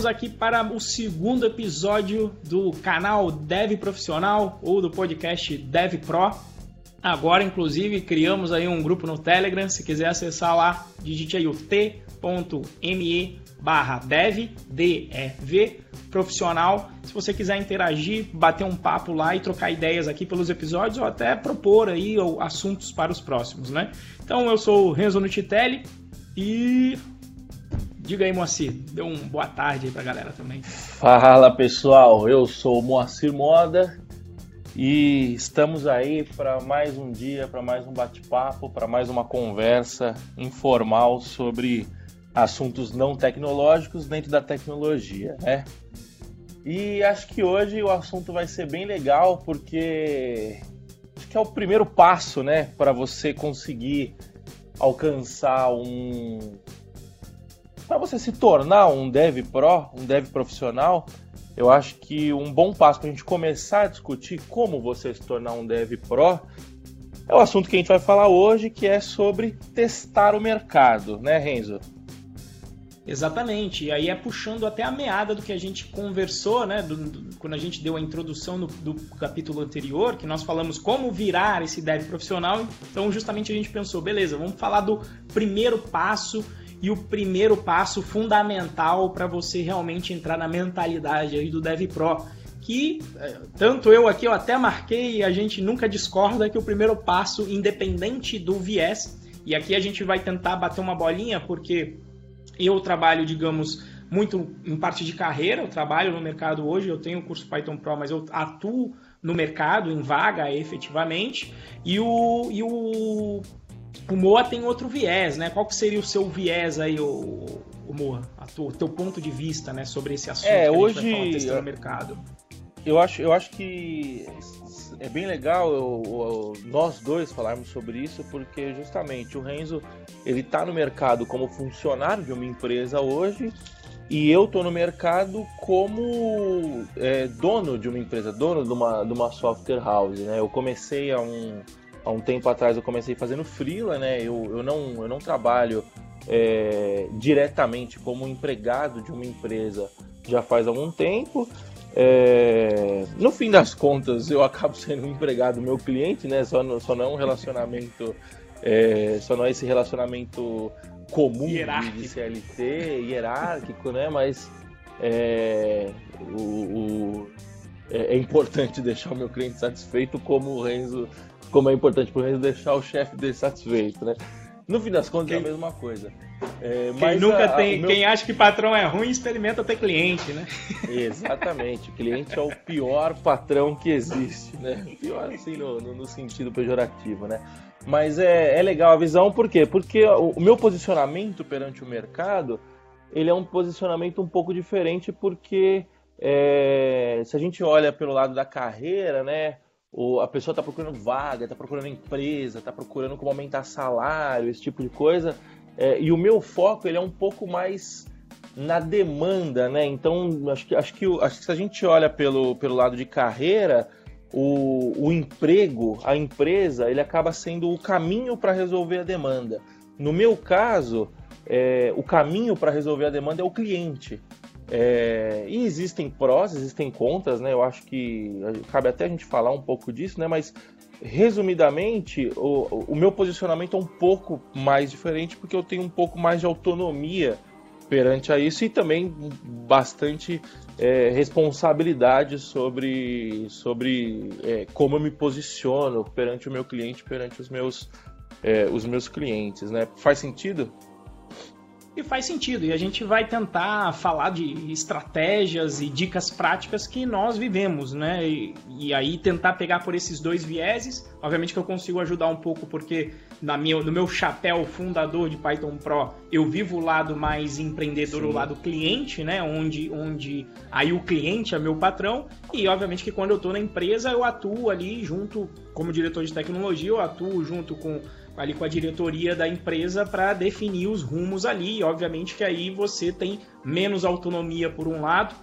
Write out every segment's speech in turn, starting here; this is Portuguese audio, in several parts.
Estamos aqui para o segundo episódio do canal Dev Profissional ou do podcast Dev Pro. Agora, inclusive, criamos aí um grupo no Telegram. Se quiser acessar lá, digite aí o t.me barra dev, D-E-V, profissional. Se você quiser interagir, bater um papo lá e trocar ideias aqui pelos episódios ou até propor aí ou assuntos para os próximos, né? Então, eu sou o Renzo Nutitelli e... Diga aí, Moacir, dê uma boa tarde aí pra galera também. Fala, pessoal. Eu sou o Moacir Moda e estamos aí para mais um dia, para mais um bate-papo, para mais uma conversa informal sobre assuntos não tecnológicos dentro da tecnologia, né? E acho que hoje o assunto vai ser bem legal porque acho que é o primeiro passo, né, para você conseguir alcançar um para você se tornar um dev pro, um dev profissional, eu acho que um bom passo para a gente começar a discutir como você se tornar um dev pro é o assunto que a gente vai falar hoje, que é sobre testar o mercado, né, Renzo? Exatamente, e aí é puxando até a meada do que a gente conversou, né? Do, do, quando a gente deu a introdução no, do capítulo anterior, que nós falamos como virar esse dev profissional. Então, justamente a gente pensou, beleza, vamos falar do primeiro passo e o primeiro passo fundamental para você realmente entrar na mentalidade aí do Dev Pro. Que é, tanto eu aqui, eu até marquei e a gente nunca discorda que o primeiro passo, independente do viés, e aqui a gente vai tentar bater uma bolinha, porque eu trabalho, digamos, muito em parte de carreira, eu trabalho no mercado hoje, eu tenho o curso Python Pro, mas eu atuo no mercado, em vaga, efetivamente. E o, e o, o Moa tem outro viés, né? Qual que seria o seu viés aí, o, o Moa? O teu ponto de vista, né, sobre esse assunto é, que hoje, no mercado? Eu acho, eu acho que é bem legal eu, eu, nós dois falarmos sobre isso, porque justamente o Renzo ele está no mercado como funcionário de uma empresa hoje e eu estou no mercado como é, dono de uma empresa, dono de uma, de uma software house. Né? Eu comecei há um, há um tempo atrás, eu comecei fazendo freela, né? eu, eu, não, eu não trabalho é, diretamente como empregado de uma empresa já faz algum tempo. É, no fim das contas, eu acabo sendo um empregado do meu cliente, né? Só, no, só não é um relacionamento, é, só não é esse relacionamento comum de CLT, hierárquico, né? Mas é, o, o, é, é, importante deixar o meu cliente satisfeito, como o Renzo, como é importante para o Renzo deixar o chefe dele satisfeito, né? No fim das contas quem, é a mesma coisa. É, quem nunca a, tem, meu... quem acha que patrão é ruim, experimenta ter cliente, né? Exatamente. O cliente é o pior patrão que existe, né? Pior assim no, no, no sentido pejorativo, né? Mas é, é legal a visão, por quê? Porque o, o meu posicionamento perante o mercado, ele é um posicionamento um pouco diferente, porque é, se a gente olha pelo lado da carreira, né? Ou a pessoa está procurando vaga, está procurando empresa, está procurando como aumentar salário, esse tipo de coisa. É, e o meu foco ele é um pouco mais na demanda, né? Então acho que, acho que, acho que se a gente olha pelo, pelo lado de carreira, o, o emprego, a empresa, ele acaba sendo o caminho para resolver a demanda. No meu caso, é, o caminho para resolver a demanda é o cliente. É, e existem prós, existem contras, né? Eu acho que cabe até a gente falar um pouco disso, né? Mas resumidamente, o, o meu posicionamento é um pouco mais diferente porque eu tenho um pouco mais de autonomia perante a isso e também bastante é, responsabilidade sobre, sobre é, como eu me posiciono perante o meu cliente, perante os meus, é, os meus clientes, né? Faz sentido? E faz sentido. E a gente vai tentar falar de estratégias e dicas práticas que nós vivemos, né? E, e, aí tentar pegar por esses dois vieses. Obviamente que eu consigo ajudar um pouco, porque na minha, no meu chapéu fundador de Python Pro, eu vivo o lado mais empreendedor, Sim. o lado cliente, né? Onde, onde aí o cliente é meu patrão. E obviamente que quando eu estou na empresa, eu atuo ali junto, como diretor de tecnologia, eu atuo junto com ali com a diretoria da empresa para definir os rumos ali. E obviamente que aí você tem menos autonomia por um lado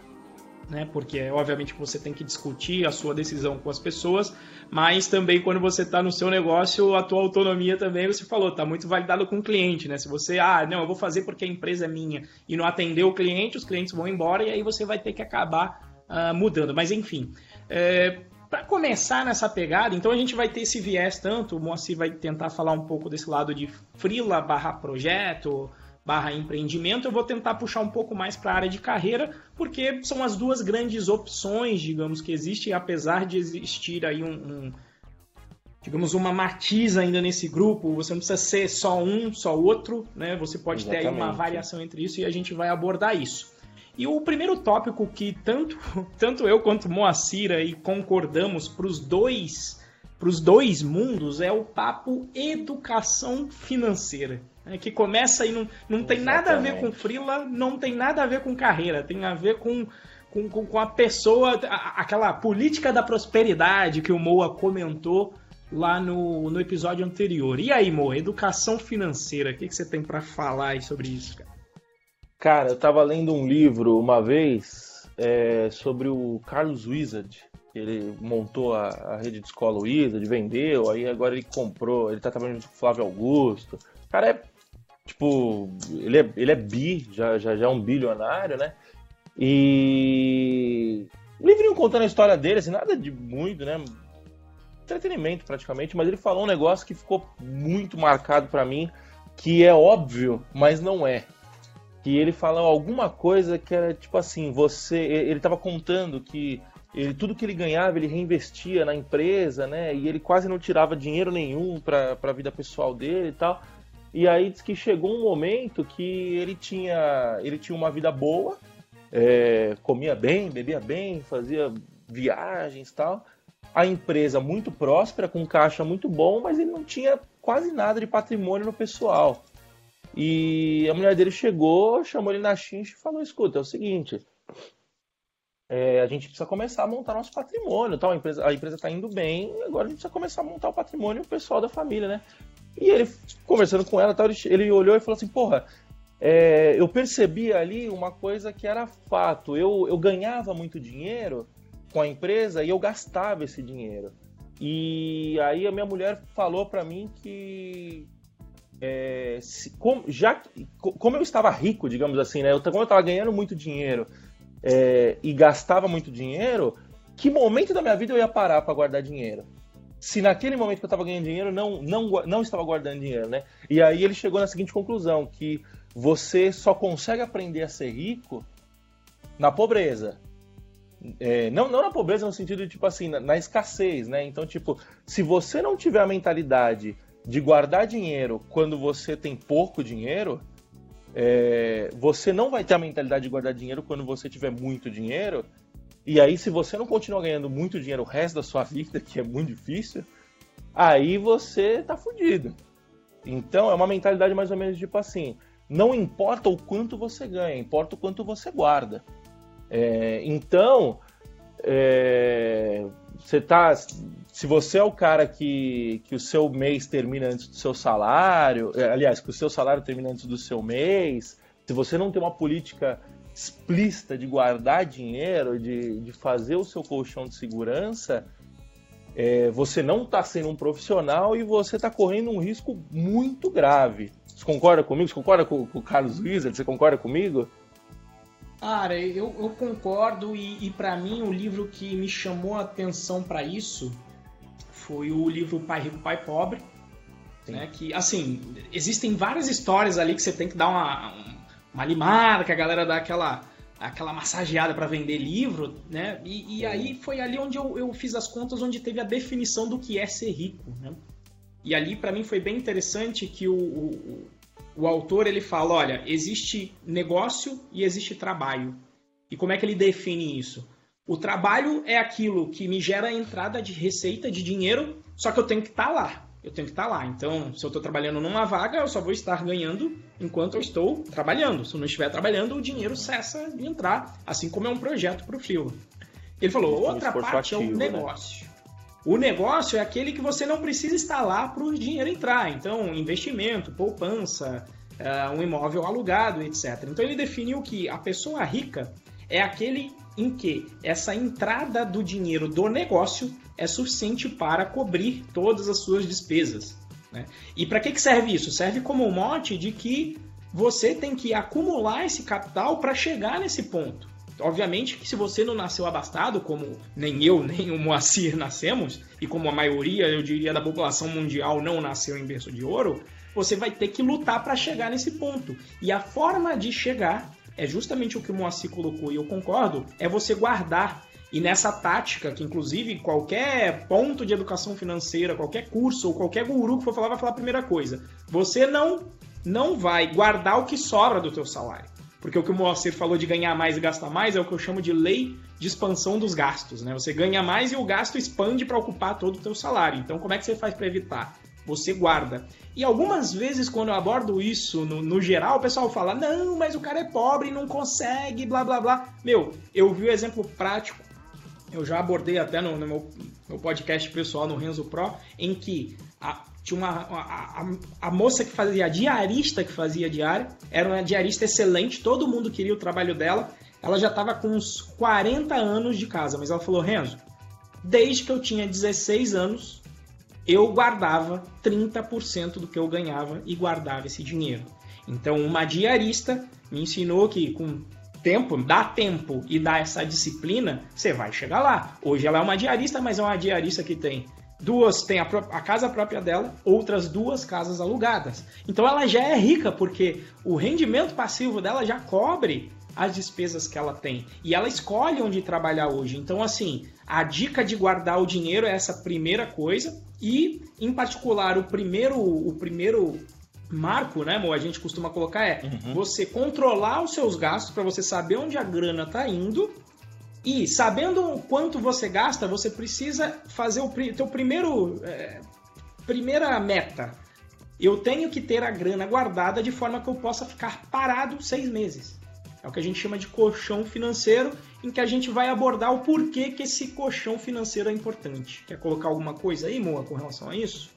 né? Porque obviamente você tem que discutir a sua decisão com as pessoas, mas também quando você está no seu negócio, a tua autonomia também, você falou, está muito validado com o cliente, né? Se você, ah, não, eu vou fazer porque a empresa é minha e não atender o cliente, os clientes vão embora e aí você vai ter que acabar uh, mudando. Mas enfim, é, para começar nessa pegada, então a gente vai ter esse viés tanto, o Moacir vai tentar falar um pouco desse lado de freela barra projeto, barra empreendimento, eu vou tentar puxar um pouco mais para a área de carreira, porque são as duas grandes opções, digamos, que existem, apesar de existir aí um, um digamos, uma matiz ainda nesse grupo, você não precisa ser só um, só outro, né? Você pode Exatamente. ter aí uma variação entre isso e a gente vai abordar isso. E o primeiro tópico que tanto, tanto eu quanto Moacir aí concordamos para os dois, pros dois mundos é o papo educação financeira né, que começa e não, não tem nada a ver com frila, não tem nada a ver com carreira, tem a ver com, com, com a pessoa, aquela política da prosperidade que o Moa comentou lá no, no episódio anterior. E aí, Moa, educação financeira, o que, que você tem para falar aí sobre isso, cara? Cara, eu tava lendo um livro uma vez é, sobre o Carlos Wizard. Ele montou a, a, rede de escola Wizard, vendeu, aí agora ele comprou, ele tá trabalhando com o Flávio Augusto. O cara é Tipo, ele é, ele é bi, já, já, já é um bilionário, né? E. O livrinho contando a história dele, assim, nada de muito, né? Entretenimento praticamente, mas ele falou um negócio que ficou muito marcado para mim, que é óbvio, mas não é. Que ele falou alguma coisa que era tipo assim: você. Ele tava contando que ele, tudo que ele ganhava ele reinvestia na empresa, né? E ele quase não tirava dinheiro nenhum para a vida pessoal dele e tal. E aí diz que chegou um momento que ele tinha, ele tinha uma vida boa, é, comia bem, bebia bem, fazia viagens tal. A empresa muito próspera, com caixa muito bom, mas ele não tinha quase nada de patrimônio no pessoal. E a mulher dele chegou, chamou ele na chincha e falou: escuta, é o seguinte. É, a gente precisa começar a montar nosso patrimônio, tal. A empresa, a empresa está indo bem, agora a gente precisa começar a montar o patrimônio pessoal da família, né? E ele, conversando com ela, tal, ele olhou e falou assim: Porra, é, eu percebi ali uma coisa que era fato. Eu, eu ganhava muito dinheiro com a empresa e eu gastava esse dinheiro. E aí a minha mulher falou para mim que é, se, como, já, como eu estava rico, digamos assim, né? Eu, como eu estava ganhando muito dinheiro é, e gastava muito dinheiro, que momento da minha vida eu ia parar para guardar dinheiro? se naquele momento que eu estava ganhando dinheiro, não, não, não estava guardando dinheiro, né? E aí ele chegou na seguinte conclusão, que você só consegue aprender a ser rico na pobreza. É, não, não na pobreza no sentido de, tipo assim, na, na, escassez, né? Então, tipo, se você não tiver a mentalidade de guardar dinheiro quando você tem pouco dinheiro, é, você não vai ter a mentalidade de guardar dinheiro quando você tiver muito dinheiro, e aí, se você não continuar ganhando muito dinheiro o resto da sua vida, que é muito difícil, aí você tá fudido. Então, é uma mentalidade mais ou menos tipo assim: não importa o quanto você ganha, importa o quanto você guarda. É, então, é, você tá. Se você é o cara que, que o seu mês termina antes do seu salário, é, aliás, que o seu salário termina antes do seu mês, se você não tem uma política explícita de guardar dinheiro, de, de fazer o seu colchão de segurança, é, você não está sendo um profissional e você está correndo um risco muito grave. Você concorda comigo? Você concorda com, com o Carlos Wizard? Você concorda comigo? Cara, eu, eu concordo e, e para mim o livro que me chamou a atenção para isso foi o livro Pai Rico, Pai Pobre. Né, que, assim, existem várias histórias ali que você tem que dar uma, uma limada, que a galera dá aquela, aquela massageada para vender livro, né? E, e, aí foi ali onde eu, eu fiz as contas, onde teve a definição do que é ser rico, né? E ali para mim foi bem interessante que o, o, o autor ele fala, olha, existe negócio e existe trabalho. E como é que ele define isso? O trabalho é aquilo que me gera entrada de receita, de dinheiro, só que eu tenho que estar tá lá eu tenho que estar lá. Então, se eu estou trabalhando numa vaga, eu só vou estar ganhando enquanto eu estou trabalhando. Se eu não estiver trabalhando, o dinheiro cessa de entrar, assim como é um projeto para o Freela. Ele falou, outra parte ativo, é o né? negócio. Né? O negócio é aquele que você não precisa estar lá para o dinheiro entrar. Então, investimento, poupança, uh, um imóvel alugado, etc. Então, ele definiu que a pessoa rica é aquele em que essa entrada do dinheiro do negócio é suficiente para cobrir todas as suas despesas. Né? E para que, que serve isso? Serve como um mote de que você tem que acumular esse capital para chegar nesse ponto. Obviamente que se você não nasceu abastado, como nem eu, nem o Moacir nascemos, e como a maioria, eu diria, da população mundial não nasceu em berço de ouro, você vai ter que lutar para chegar nesse ponto. E a forma de chegar é justamente o que o Moacir colocou, e eu concordo, é você guardar. E nessa tática, que inclusive qualquer ponto de educação financeira, qualquer curso ou qualquer guru que for falar, vai falar a primeira coisa. Você não, não vai guardar o que sobra do teu salário. Porque o que o Moacir falou de ganhar mais e gastar mais é o que eu chamo de lei de expansão dos gastos. Né? Você ganha mais e o gasto expande para ocupar todo o teu salário. Então, como é que você faz para evitar? Você guarda. E algumas vezes, quando eu abordo isso no, no, geral, o pessoal fala: não, mas o cara é pobre, não consegue, blá blá blá. Meu, eu vi o exemplo prático, eu já abordei até no, no meu, meu, podcast pessoal no Renzo Pro, em que a, tinha uma, a, a, a, moça que fazia, a diarista que fazia diário, era uma diarista excelente, todo mundo queria o trabalho dela. Ela já estava com uns 40 anos de casa, mas ela falou: Renzo, desde que eu tinha 16 anos, eu guardava 30% do que eu ganhava e guardava esse dinheiro. Então, uma diarista me ensinou que com tempo, dá tempo e dá essa disciplina, você vai chegar lá. Hoje ela é uma diarista, mas é uma diarista que tem duas, tem a, a, casa própria dela, outras duas casas alugadas. Então ela já é rica porque o rendimento passivo dela já cobre as despesas que ela tem. E ela escolhe onde trabalhar hoje. Então, assim, a dica de guardar o dinheiro é essa primeira coisa. E, em particular, o primeiro, o primeiro marco, né, Mo, a gente costuma colocar é uhum. você controlar os seus gastos para você saber onde a grana está indo. E sabendo quanto você gasta, você precisa fazer o teu primeiro é, primeira meta. Eu tenho que ter a grana guardada de forma que eu possa ficar parado seis meses. É o que a gente chama de colchão financeiro, em que a gente vai abordar o porquê que esse colchão financeiro é importante. Quer colocar alguma coisa aí, Moa, com relação a isso?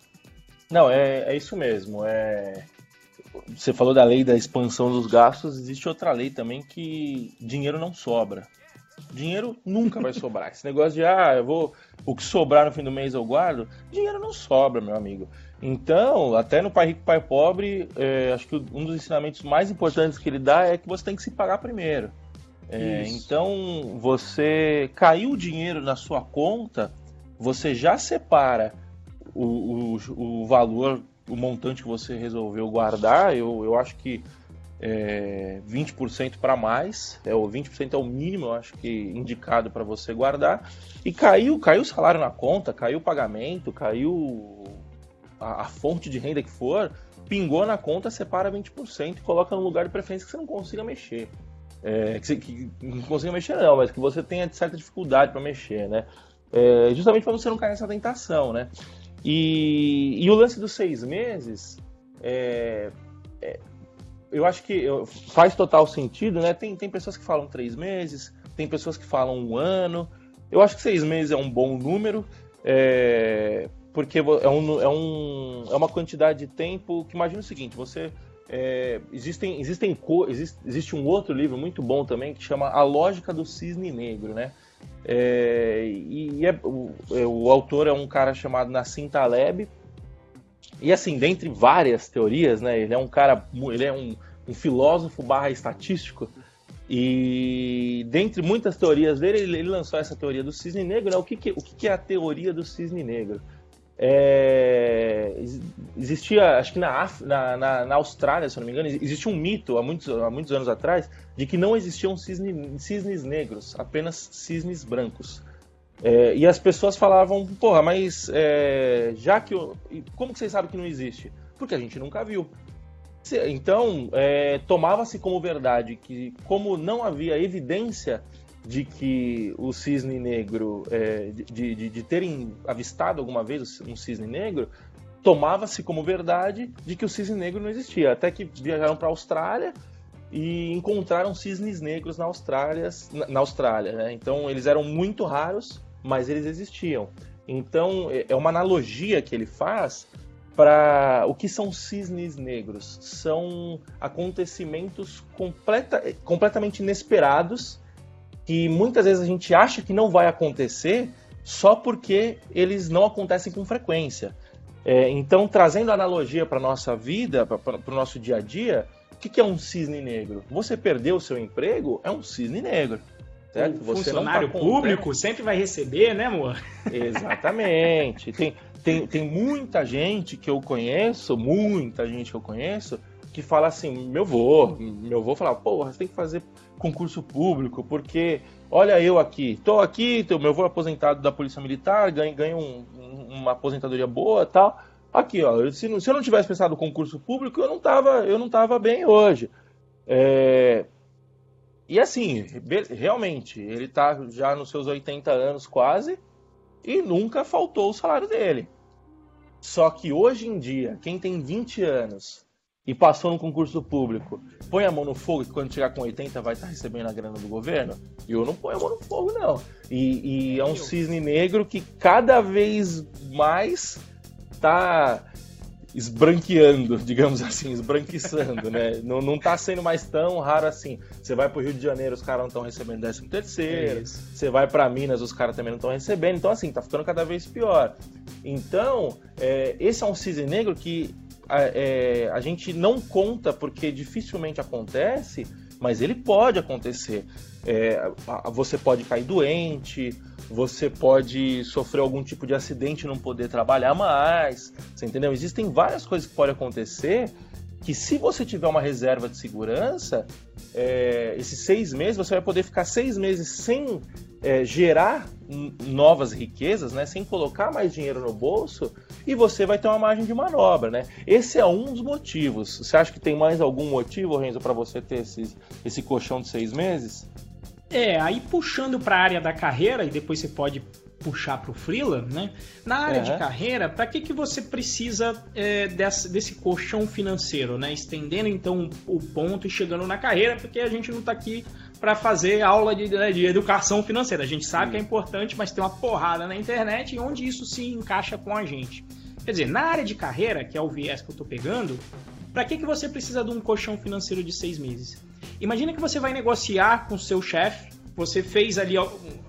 Não, é, é isso mesmo. É... Você falou da lei da expansão dos gastos, existe outra lei também que dinheiro não sobra. Dinheiro nunca vai sobrar. Esse negócio de, ah, eu vou. O que sobrar no fim do mês eu guardo, dinheiro não sobra, meu amigo. Então, até no Pai Rico, Pai Pobre, é, acho que um dos ensinamentos mais importantes que ele dá é que você tem que se pagar primeiro. É, então, você caiu o dinheiro na sua conta, você já separa o, o, o valor, o montante que você resolveu guardar. Eu, eu acho que é, 20% para mais, é, o 20% é o mínimo, eu acho que indicado para você guardar. E caiu, caiu o salário na conta, caiu o pagamento, caiu a, a, fonte de renda que for, pingou na conta, separa 20% e coloca no lugar de preferência que você não consiga mexer. É, que, você, que não consiga mexer não, mas que você tenha certa dificuldade para mexer, né? É, justamente para você não cair nessa tentação, né? E, e o lance dos seis meses, é, é eu acho que faz total sentido, né? Tem, tem pessoas que falam três meses, tem pessoas que falam um ano. Eu acho que seis meses é um bom número, é, porque é, um, é, um, é uma quantidade de tempo que imagina o seguinte, você é, existem, existem existe, existe um outro livro muito bom também que chama A Lógica do Cisne Negro, né? É, e é, o, é, o, autor é um cara chamado Nassim Taleb, e assim, dentre várias teorias, né, ele é um cara, ele é um, um filósofo barra estatístico, e dentre muitas teorias dele, ele, ele, lançou essa teoria do cisne negro. Né? O, que, que, o que, que é a teoria do cisne negro? É, existia, acho que na, na, na, na, Austrália, se eu não me engano, existia um mito há muitos, há muitos anos atrás de que não existiam cisne, cisnes negros, apenas cisnes brancos. É, e as pessoas falavam, porra, mas é, já que. Eu, como que vocês sabem que não existe? Porque a gente nunca viu. Então, é, tomava-se como verdade que, como não havia evidência de que o cisne negro, é, de, de, de, terem avistado alguma vez um cisne negro, tomava-se como verdade de que o cisne negro não existia. Até que viajaram para a Austrália e encontraram cisnes negros na Austrália, na Austrália né? Então, eles eram muito raros mas eles existiam. Então, é, é uma analogia que ele faz para o que são cisnes negros. São acontecimentos completa, completamente inesperados que muitas vezes a gente acha que não vai acontecer só porque eles não acontecem com frequência. É, então, trazendo analogia para a nossa vida, para o nosso dia a dia, o que, que, é um cisne negro? Você perdeu o seu emprego, é um cisne negro. Certo? O Você funcionário tá público sempre vai receber, né, amor? Exatamente. tem, tem, tem muita gente que eu conheço, muita gente que eu conheço, que fala assim, meu vô, meu avô fala, pô, você tem que fazer concurso público, porque olha eu aqui, tô aqui, meu avô é aposentado da Polícia Militar, ganho, ganho um, uma aposentadoria boa tal. Aqui, ó, se, se eu não tivesse pensado no concurso público, eu não tava, eu não tava bem hoje. É... E assim, realmente, ele tá já nos seus 80 anos quase e nunca faltou o salário dele. Só que hoje em dia, quem tem 20 anos e passou no concurso público, põe a mão no fogo que quando chegar com 80 vai estar recebendo a grana do governo? Eu não ponho a mão no fogo, não. E, e é um cisne negro que cada vez mais está esbranqueando, digamos assim, esbranquiçando, né? Não, não tá sendo mais tão raro assim. Você vai pro Rio de Janeiro, os caras não estão recebendo 13 terceiro. É você vai para Minas, os caras também não estão recebendo. Então, assim, tá ficando cada vez pior. Então, é, esse é um cisne negro que é, a gente não conta porque dificilmente acontece, mas ele pode acontecer. É, você pode cair doente, você pode sofrer algum tipo de acidente e não poder trabalhar mais, você entendeu? Existem várias coisas que podem acontecer que se você tiver uma reserva de segurança, é, esses seis meses você vai poder ficar seis meses sem é, gerar novas riquezas, né, sem colocar mais dinheiro no bolso, e você vai ter uma margem de manobra, né? Esse é um dos motivos. Você acha que tem mais algum motivo, Renzo, para você ter esse, esse colchão de seis meses? É, aí puxando para a área da carreira, e depois você pode puxar para o freela, né? Na área uhum. de carreira, para que, que você precisa é, desse, desse colchão financeiro, né? Estendendo então o ponto e chegando na carreira, porque a gente não está aqui para fazer aula de, né, de, educação financeira. A gente sabe que é importante, mas tem uma porrada na internet onde isso se encaixa com a gente. Quer dizer, na área de carreira, que é o viés que eu estou pegando, para que, que você precisa de um colchão financeiro de seis meses? Imagina que você vai negociar com seu chefe você fez ali.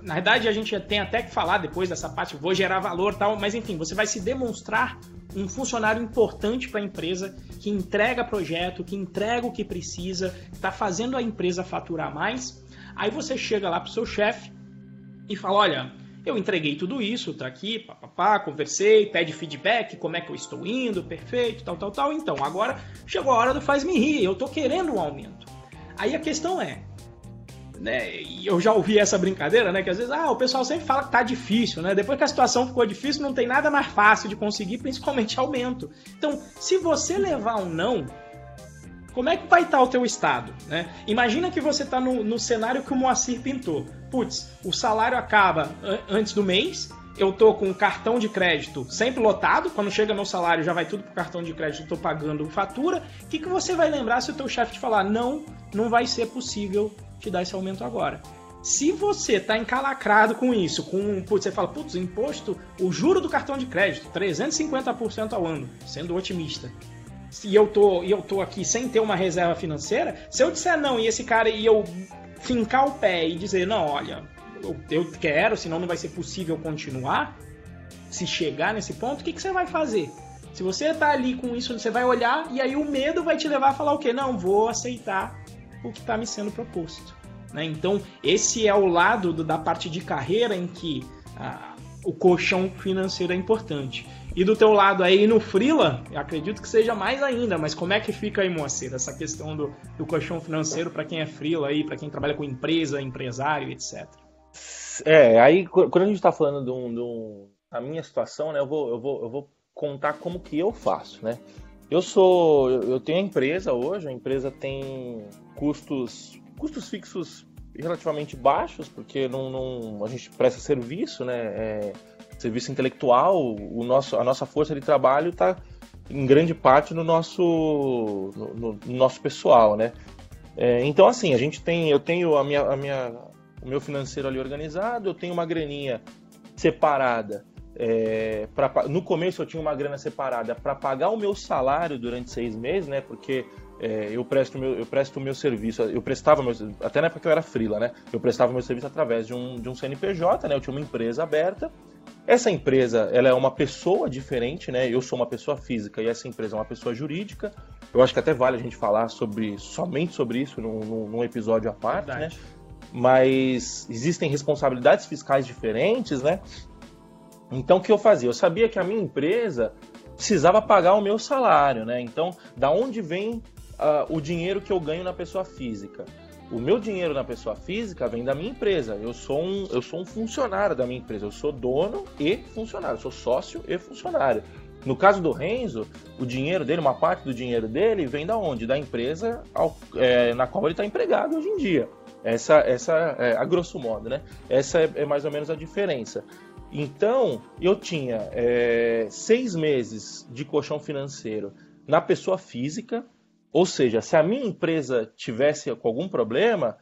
Na verdade, a gente tem até que falar depois dessa parte, vou gerar valor tal, mas enfim, você vai se demonstrar um funcionário importante para a empresa que entrega projeto, que entrega o que precisa, está fazendo a empresa faturar mais. Aí você chega lá para o seu chefe e fala: Olha, eu entreguei tudo isso, tá aqui, papapá, conversei, pede feedback, como é que eu estou indo, perfeito, tal, tal, tal. Então, agora chegou a hora do faz-me rir, eu tô querendo um aumento. Aí a questão é, né? E eu já ouvi essa brincadeira, né? Que às vezes, ah, o pessoal sempre fala que tá difícil, né? Depois que a situação ficou difícil, não tem nada mais fácil de conseguir, principalmente aumento. Então, se você levar um não, como é que vai estar tá o teu estado, né? Imagina que você está no, no cenário que o Moacir pintou. Putz, o salário acaba antes do mês, eu tô com o cartão de crédito sempre lotado, quando chega meu salário já vai tudo pro cartão de crédito, tô pagando fatura. O que, que você vai lembrar se o teu chefe te falar, não, não vai ser possível te dar esse aumento agora. Se você tá encalacrado com isso, com putz, você fala, putz, imposto, o juro do cartão de crédito, 350% ao ano, sendo otimista. E eu tô, e eu tô aqui sem ter uma reserva financeira, se eu disser não e esse cara e eu fincar o pé e dizer, não, olha, eu, eu quero, senão não vai ser possível continuar, se chegar nesse ponto, o que, que você vai fazer? Se você tá ali com isso, você vai olhar e aí o medo vai te levar a falar o quê? Não, vou aceitar o que está me sendo proposto. Né? Então, esse é o lado do, da parte de carreira em que ah, o colchão financeiro é importante. E do teu lado aí no Freela, acredito que seja mais ainda, mas como é que fica aí, Moacir, essa questão do, do colchão financeiro para quem é Freela aí, para quem trabalha com empresa, empresário, etc. É, aí quando a gente está falando de um, de um, a minha situação, né, eu vou, eu vou, eu vou contar como que eu faço, né? Eu sou, eu tenho a empresa hoje, a empresa tem custos, custos fixos relativamente baixos, porque não, não a gente presta serviço, né? É, serviço intelectual, o nosso, a nossa força de trabalho está em grande parte no nosso, no, no nosso pessoal, né? É, então assim, a gente tem, eu tenho a minha, a minha, o meu financeiro ali organizado, eu tenho uma graninha separada é, pra, no começo eu tinha uma grana separada para pagar o meu salário durante seis meses, né? Porque é, eu presto meu, eu presto meu serviço, eu prestava meu, até na época que eu era freela, né? Eu prestava meu serviço através de um, de um CNPJ, né? Eu tinha uma empresa aberta. Essa empresa, ela é uma pessoa diferente, né? Eu sou uma pessoa física e essa empresa é uma pessoa jurídica. Eu acho que até vale a gente falar sobre somente sobre isso num, num episódio à parte, né? Verdade. né? Mas existem responsabilidades fiscais diferentes, né? Então o que eu fazia? Eu sabia que a minha empresa precisava pagar o meu salário, né? Então, da onde vem uh, o dinheiro que eu ganho na pessoa física. O meu dinheiro na pessoa física vem da minha empresa. Eu sou um, eu sou um funcionário da minha empresa. Eu sou dono e funcionário. Eu sou sócio e funcionário. No caso do Renzo, o dinheiro dele, uma parte do dinheiro dele, vem da onde? Da empresa ao, é, na qual ele está empregado hoje em dia. Essa, essa é, a grosso modo, né? Essa é, é, mais ou menos a diferença. Então, eu tinha é, seis meses de colchão financeiro na pessoa física, ou seja, se a minha empresa tivesse com algum problema,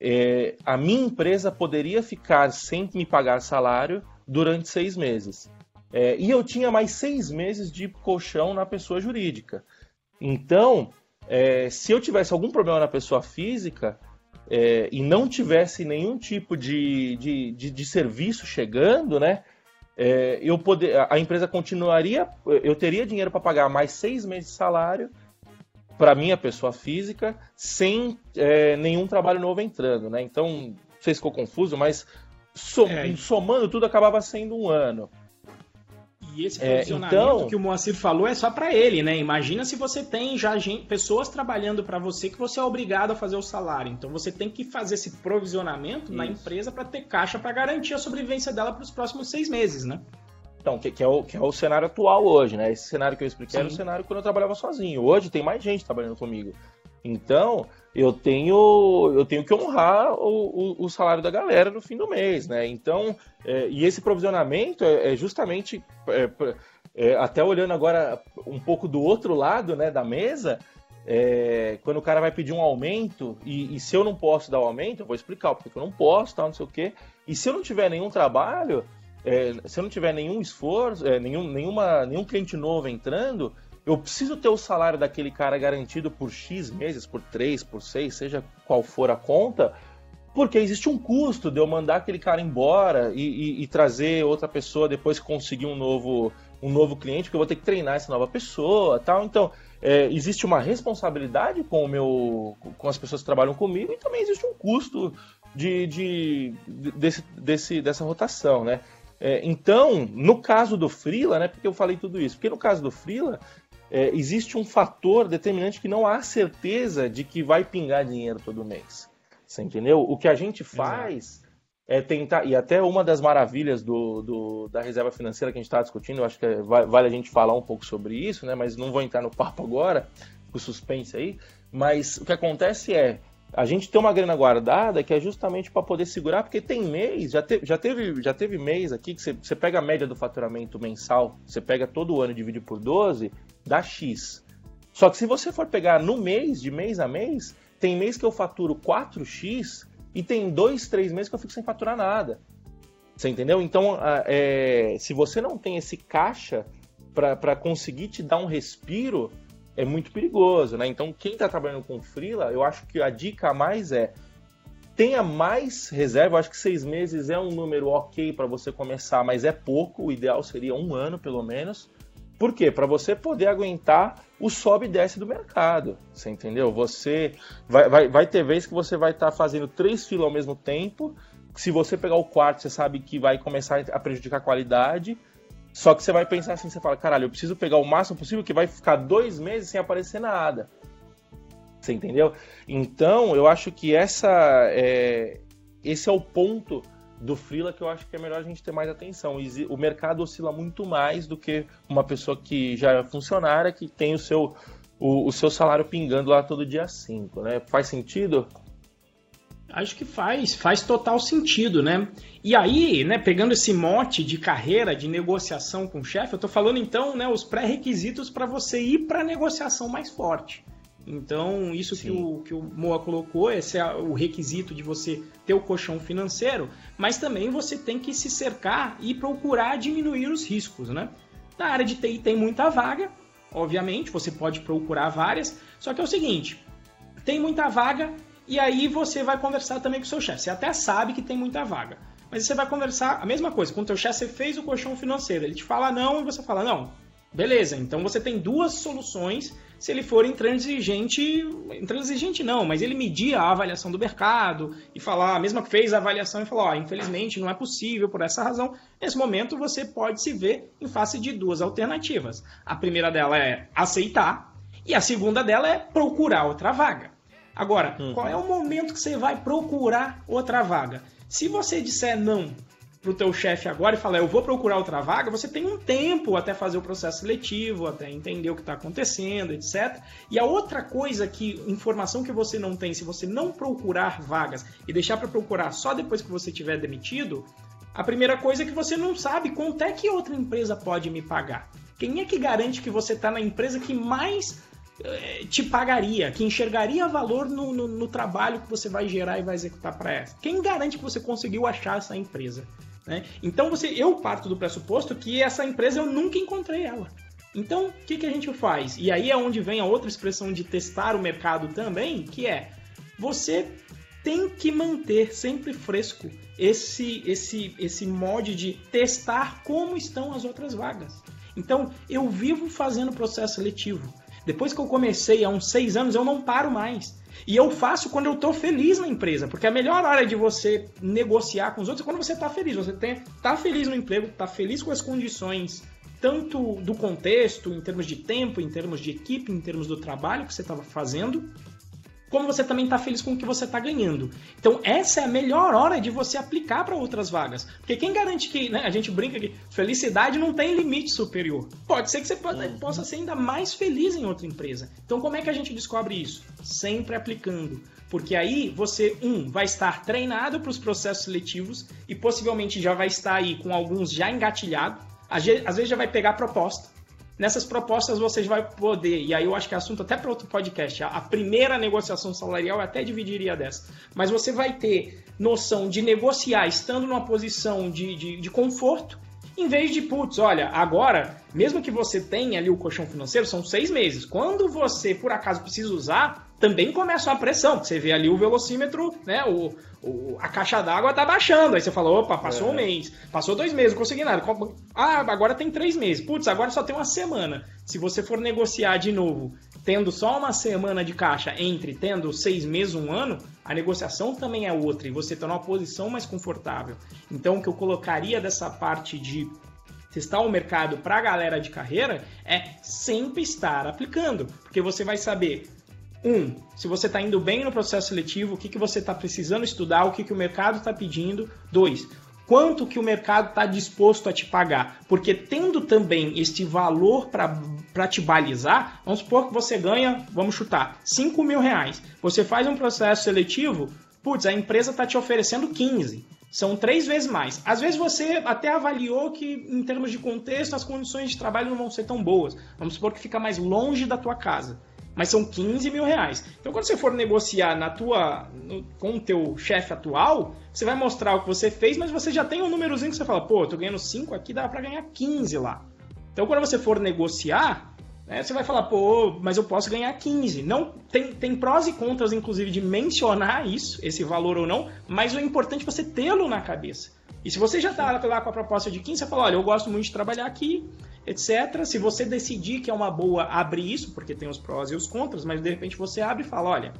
é, a minha empresa poderia ficar sem me pagar salário durante seis meses. É, e eu tinha mais seis meses de colchão na pessoa jurídica. Então, é, se eu tivesse algum problema na pessoa física é, e não tivesse nenhum tipo de, de, de, de serviço chegando, né? É, eu poder, a empresa continuaria, eu teria dinheiro para pagar mais seis meses de salário para minha pessoa física sem é, nenhum trabalho novo entrando, né? Então, não sei se ficou confuso, mas som, é. somando tudo acabava sendo um ano. E esse posicionamento é, então... que o Moacir falou é só para ele, né? Imagina se você tem já gente, pessoas trabalhando para você que você é obrigado a fazer o salário. Então você tem que fazer esse provisionamento Isso. na empresa para ter caixa para garantir a sobrevivência dela para os próximos seis meses, né? Então, que, que, é o, que é o cenário atual hoje, né? Esse cenário que eu expliquei Sim. era o cenário quando eu trabalhava sozinho. Hoje tem mais gente trabalhando comigo. Então, eu tenho, eu tenho que honrar o, o, o salário da galera no fim do mês, né? Então, é, e esse provisionamento é, é justamente, é, é até olhando agora um pouco do outro lado né, da mesa, é, quando o cara vai pedir um aumento, e, e, se eu não posso dar o aumento, eu vou explicar porque eu não posso, tal, não sei o quê. E se eu não tiver nenhum trabalho, é, se eu não tiver nenhum esforço, nenhum, nenhuma, nenhum cliente novo entrando, eu preciso ter o salário daquele cara garantido por X meses, por 3, por 6, seja qual for a conta, porque existe um custo de eu mandar aquele cara embora e, e, e trazer outra pessoa depois que conseguir um novo, um novo cliente, porque eu vou ter que treinar essa nova pessoa tal. Então, é, existe uma responsabilidade com o meu com as pessoas que trabalham comigo e também existe um custo de, de, desse, desse, dessa rotação, né? É, então, no caso do Freela, né, porque eu falei tudo isso? Porque no caso do Freela, é, existe um fator determinante que não há certeza de que vai pingar dinheiro todo mês. Você entendeu? O que a gente faz Exato. é tentar, e até uma das maravilhas do, do da reserva financeira que a gente está discutindo, eu acho que é, vale a gente falar um pouco sobre isso, né, mas não vou entrar no papo agora, o suspense aí, mas o que acontece é, a gente tem uma grana guardada que é justamente para poder segurar, porque tem mês, já, te, já, teve, já teve mês aqui que você, você pega a média do faturamento mensal, você pega todo o ano e divide por 12, dá X. Só que se você for pegar no mês, de mês a mês, tem mês que eu faturo 4X e tem dois, três meses que eu fico sem faturar nada. Você entendeu? Então, é, se você não tem esse caixa para conseguir te dar um respiro, é muito perigoso, né? Então, quem está trabalhando com freela, eu acho que a dica a mais é tenha mais reserva. Eu acho que seis meses é um número ok para você começar, mas é pouco. O ideal seria um ano, pelo menos. Por quê? Para você poder aguentar o sobe e desce do mercado. Você entendeu? Você vai, vai, vai ter vezes que você vai estar tá fazendo três filas ao mesmo tempo. Se você pegar o quarto, você sabe que vai começar a prejudicar a qualidade. Só que você vai pensar assim, você fala, caralho, eu preciso pegar o máximo possível que vai ficar dois meses sem aparecer nada. Você entendeu? Então, eu acho que essa é, esse é o ponto do freela que eu acho que é melhor a gente ter mais atenção. O mercado oscila muito mais do que uma pessoa que já é funcionária, que tem o seu, o, o seu salário pingando lá todo dia 5, né? Faz sentido? Acho que faz, faz total sentido, né? E aí, né, pegando esse mote de carreira, de negociação com o chefe, eu tô falando então, né, os pré-requisitos para você ir para negociação mais forte. Então, isso que o, que o Moa colocou, esse é o requisito de você ter o colchão financeiro, mas também você tem que se cercar e procurar diminuir os riscos, né? Na área de TI tem muita vaga, obviamente, você pode procurar várias, só que é o seguinte, tem muita vaga e aí você vai conversar também com o seu chefe. Você até sabe que tem muita vaga, mas você vai conversar a mesma coisa com o seu chefe, você fez o colchão financeiro, ele te fala não e você fala não. Beleza, então você tem duas soluções se ele for intransigente, intransigente não, mas ele medir a avaliação do mercado e falar, mesmo que fez a avaliação e falou, oh, infelizmente não é possível por essa razão, nesse momento você pode se ver em face de duas alternativas. A primeira dela é aceitar e a segunda dela é procurar outra vaga. Agora, uhum. qual é o momento que você vai procurar outra vaga? Se você disser não pro teu chefe agora e falar, eu vou procurar outra vaga, você tem um tempo até fazer o processo seletivo, até entender o que está acontecendo, etc. E a outra coisa que, informação que você não tem, se você não procurar vagas e deixar para procurar só depois que você tiver demitido, a primeira coisa é que você não sabe quanto é que outra empresa pode me pagar. Quem é que garante que você está na empresa que mais eh, te pagaria, que enxergaria valor no, no, no, trabalho que você vai gerar e vai executar para essa? Quem garante que você conseguiu achar essa empresa? Né? Então você, eu parto do pressuposto que essa empresa eu nunca encontrei ela. Então, o que, que a gente faz? E aí é onde vem a outra expressão de testar o mercado também, que é você tem que manter sempre fresco esse esse esse mod de testar como estão as outras vagas. Então, eu vivo fazendo processo seletivo. Depois que eu comecei há uns seis anos, eu não paro mais. E eu faço quando eu estou feliz na empresa, porque a melhor hora de você negociar com os outros é quando você está feliz. Você tem, tá feliz no emprego, está feliz com as condições, tanto do contexto, em termos de tempo, em termos de equipe, em termos do trabalho que você estava fazendo, como você também está feliz com o que você está ganhando. Então, essa é a melhor hora de você aplicar para outras vagas. Porque quem garante que, né, a gente brinca que felicidade não tem limite superior. Pode ser que você uhum. possa ser ainda mais feliz em outra empresa. Então, como é que a gente descobre isso? Sempre aplicando. Porque aí você, um, vai estar treinado para os processos seletivos e possivelmente já vai estar aí com alguns já engatilhados. Às vezes já vai pegar proposta Nessas propostas vocês vai poder, e aí eu acho que é assunto até para outro podcast, a primeira negociação salarial eu até dividiria dessa, mas você vai ter noção de negociar estando numa posição de, de, de conforto, em vez de, putz, olha, agora, mesmo que você tenha ali o colchão financeiro, são seis meses. Quando você, por acaso, precisa usar, também começa uma pressão. Você vê ali o velocímetro, né? O, o a caixa d'água tá baixando. Aí você fala, opa, passou é. um mês, passou dois meses, não consegui nada. Ah, agora tem três meses. Putz, agora só tem uma semana. Se você for negociar de novo, tendo só uma semana de caixa entre tendo seis meses, um ano, a negociação também é outra e você está numa posição mais confortável. Então, o que eu colocaria dessa parte de testar o mercado para a galera de carreira é sempre estar aplicando, porque você vai saber um, se você está indo bem no processo seletivo, o que, que você está precisando estudar, o que, que o mercado está pedindo. Dois, quanto que o mercado está disposto a te pagar. Porque tendo também este valor para te balizar, vamos supor que você ganha, vamos chutar, 5 mil reais. Você faz um processo seletivo, putz, a empresa está te oferecendo 15. São três vezes mais. Às vezes você até avaliou que, em termos de contexto, as condições de trabalho não vão ser tão boas. Vamos supor que fica mais longe da tua casa mas são 15 mil reais. Então, quando você for negociar na tua, no, com o teu chefe atual, você vai mostrar o que você fez, mas você já tem um númerozinho que você fala, pô, eu tô ganhando 5 aqui, dá para ganhar 15 lá. Então, quando você for negociar, né, você vai falar, pô, mas eu posso ganhar 15. Não, tem, tem prós e contras, inclusive, de mencionar isso, esse valor ou não, mas o importante é você tê-lo na cabeça. E se você já está lá com a proposta de 15, você fala, olha, eu gosto muito de trabalhar aqui, etc. Se você decidir que é uma boa abrir isso, porque tem os prós e os contras, mas de repente você abre e fala, olha,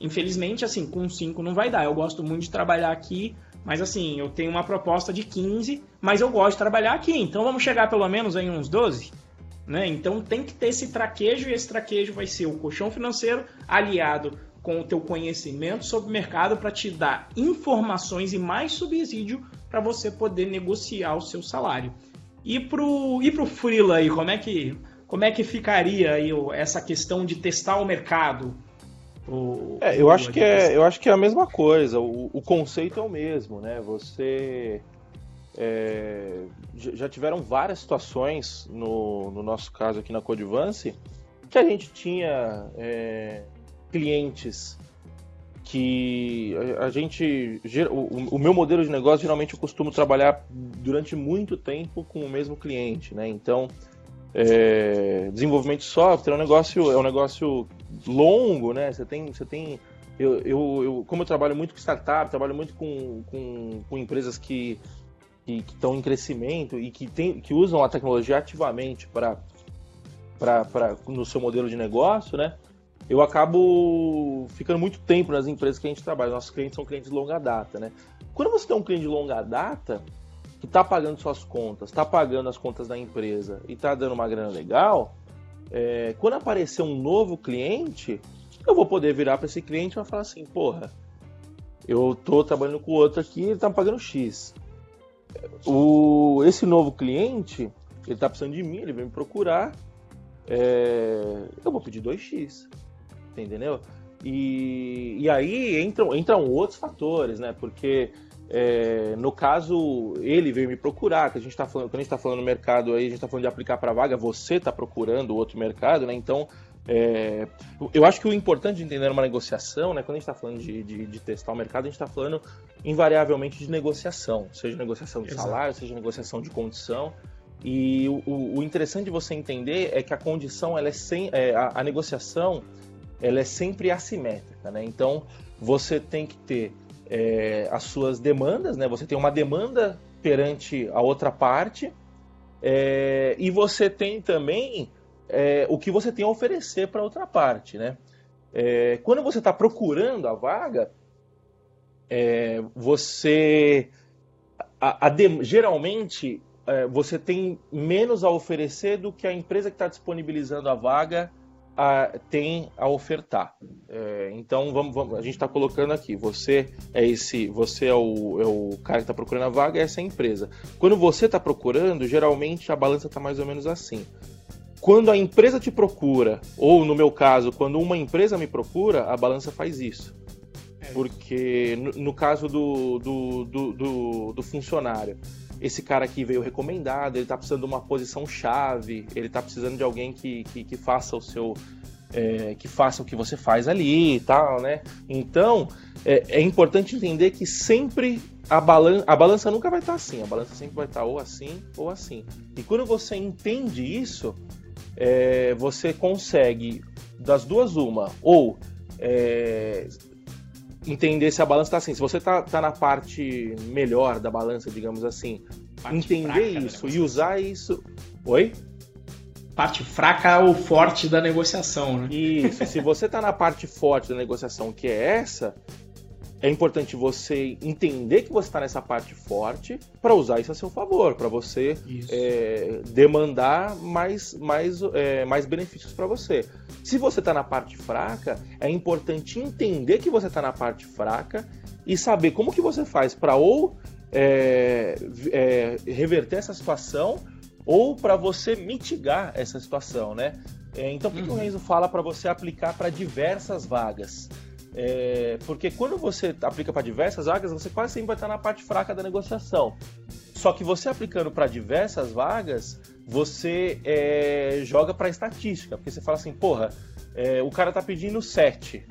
infelizmente, assim, com 5 não vai dar. Eu gosto muito de trabalhar aqui, mas assim, eu tenho uma proposta de 15, mas eu gosto de trabalhar aqui, então vamos chegar pelo menos em uns 12. Né? Então tem que ter esse traquejo e esse traquejo vai ser o colchão financeiro aliado com o teu conhecimento sobre o mercado para te dar informações e mais subsídio para você poder negociar o seu salário. E pro, e pro Freela aí, como é que, como é que ficaria aí essa questão de testar o mercado? O, é, eu acho que é, eu acho que é a mesma coisa. O, o conceito é o mesmo, né? Você é, já tiveram várias situações no, no nosso caso aqui na Codivance que a gente tinha é, clientes que a, gente. O, meu modelo de negócio, geralmente, eu costumo trabalhar durante muito tempo com o mesmo cliente, né? Então, É, desenvolvimento de software é um negócio, é um negócio longo, né? Você tem, você tem eu, eu, eu, como eu trabalho muito com startup, trabalho muito com, com, com empresas que, estão em crescimento e que, tem, que usam a tecnologia ativamente para no seu modelo de negócio, né? Eu acabo ficando muito tempo nas empresas que a gente trabalha. Nossos clientes são clientes de longa data, né? Quando você tem um cliente de longa data que está pagando suas contas, está pagando as contas da empresa e está dando uma grana legal, é, quando aparecer um novo cliente, eu vou poder virar para esse cliente e falar assim, porra, eu tô trabalhando com outro aqui, ele tá me pagando X. O, esse novo cliente, ele tá precisando de mim, ele vem me procurar, é, eu vou pedir 2X, entendeu? E, e aí entram, entram outros fatores, né? Porque é, no caso, ele veio me procurar, que a gente está falando, quando a gente está falando no mercado aí, a gente está falando de aplicar para vaga, você está procurando outro mercado, né? Então é, eu acho que o importante de entender uma negociação, né, quando a gente está falando de, de, de, testar o mercado, a gente está falando invariavelmente de negociação, seja negociação de Exato. salário, seja negociação de condição. E o, o, interessante de você entender é que a condição, ela é sem, é, a, a, negociação, ela é sempre assimétrica, né? Então você tem que ter é, as suas demandas, né? Você tem uma demanda perante a outra parte é, e você tem também é, o que você tem a oferecer para outra parte, né? É, quando você está procurando a vaga, é, você a, a de, geralmente é, você tem menos a oferecer do que a empresa que está disponibilizando a vaga a, tem a ofertar. É, então vamos, vamos, a gente está colocando aqui, você é esse, você é o, é o cara que está procurando a vaga, essa é a empresa. Quando você está procurando, geralmente a balança está mais ou menos assim quando a empresa te procura, ou no meu caso, quando uma empresa me procura, a balança faz isso. É. Porque no, no caso do, do, do, do, do funcionário, esse cara aqui veio recomendado, ele está precisando de uma posição chave, ele está precisando de alguém que, que, que faça o seu. É, que faça o que você faz ali e tal, né? Então é, é importante entender que sempre a, balan a balança nunca vai estar assim, a balança sempre vai estar ou assim ou assim. E quando você entende isso, é, você consegue, das duas, uma, ou é, entender se a balança está assim. Se você está tá na parte melhor da balança, digamos assim, parte entender isso e usar isso. Oi? Parte fraca ou forte da negociação, né? Isso. se você está na parte forte da negociação, que é essa, é importante você entender que você está nessa parte forte para usar isso a seu favor, para você é, demandar mais, mais, é, mais benefícios para você. Se você está na parte fraca, é importante entender que você está na parte fraca e saber como que você faz para ou é, é, reverter essa situação ou para você mitigar essa situação, né? É, então, o que, uhum. que o uhum. Renzo fala para você aplicar para diversas vagas? É, porque quando você aplica para diversas vagas, você quase sempre vai estar na parte fraca da negociação. Só que você aplicando para diversas vagas, você é, joga para estatística, porque você fala assim, porra, é, o cara tá pedindo 7,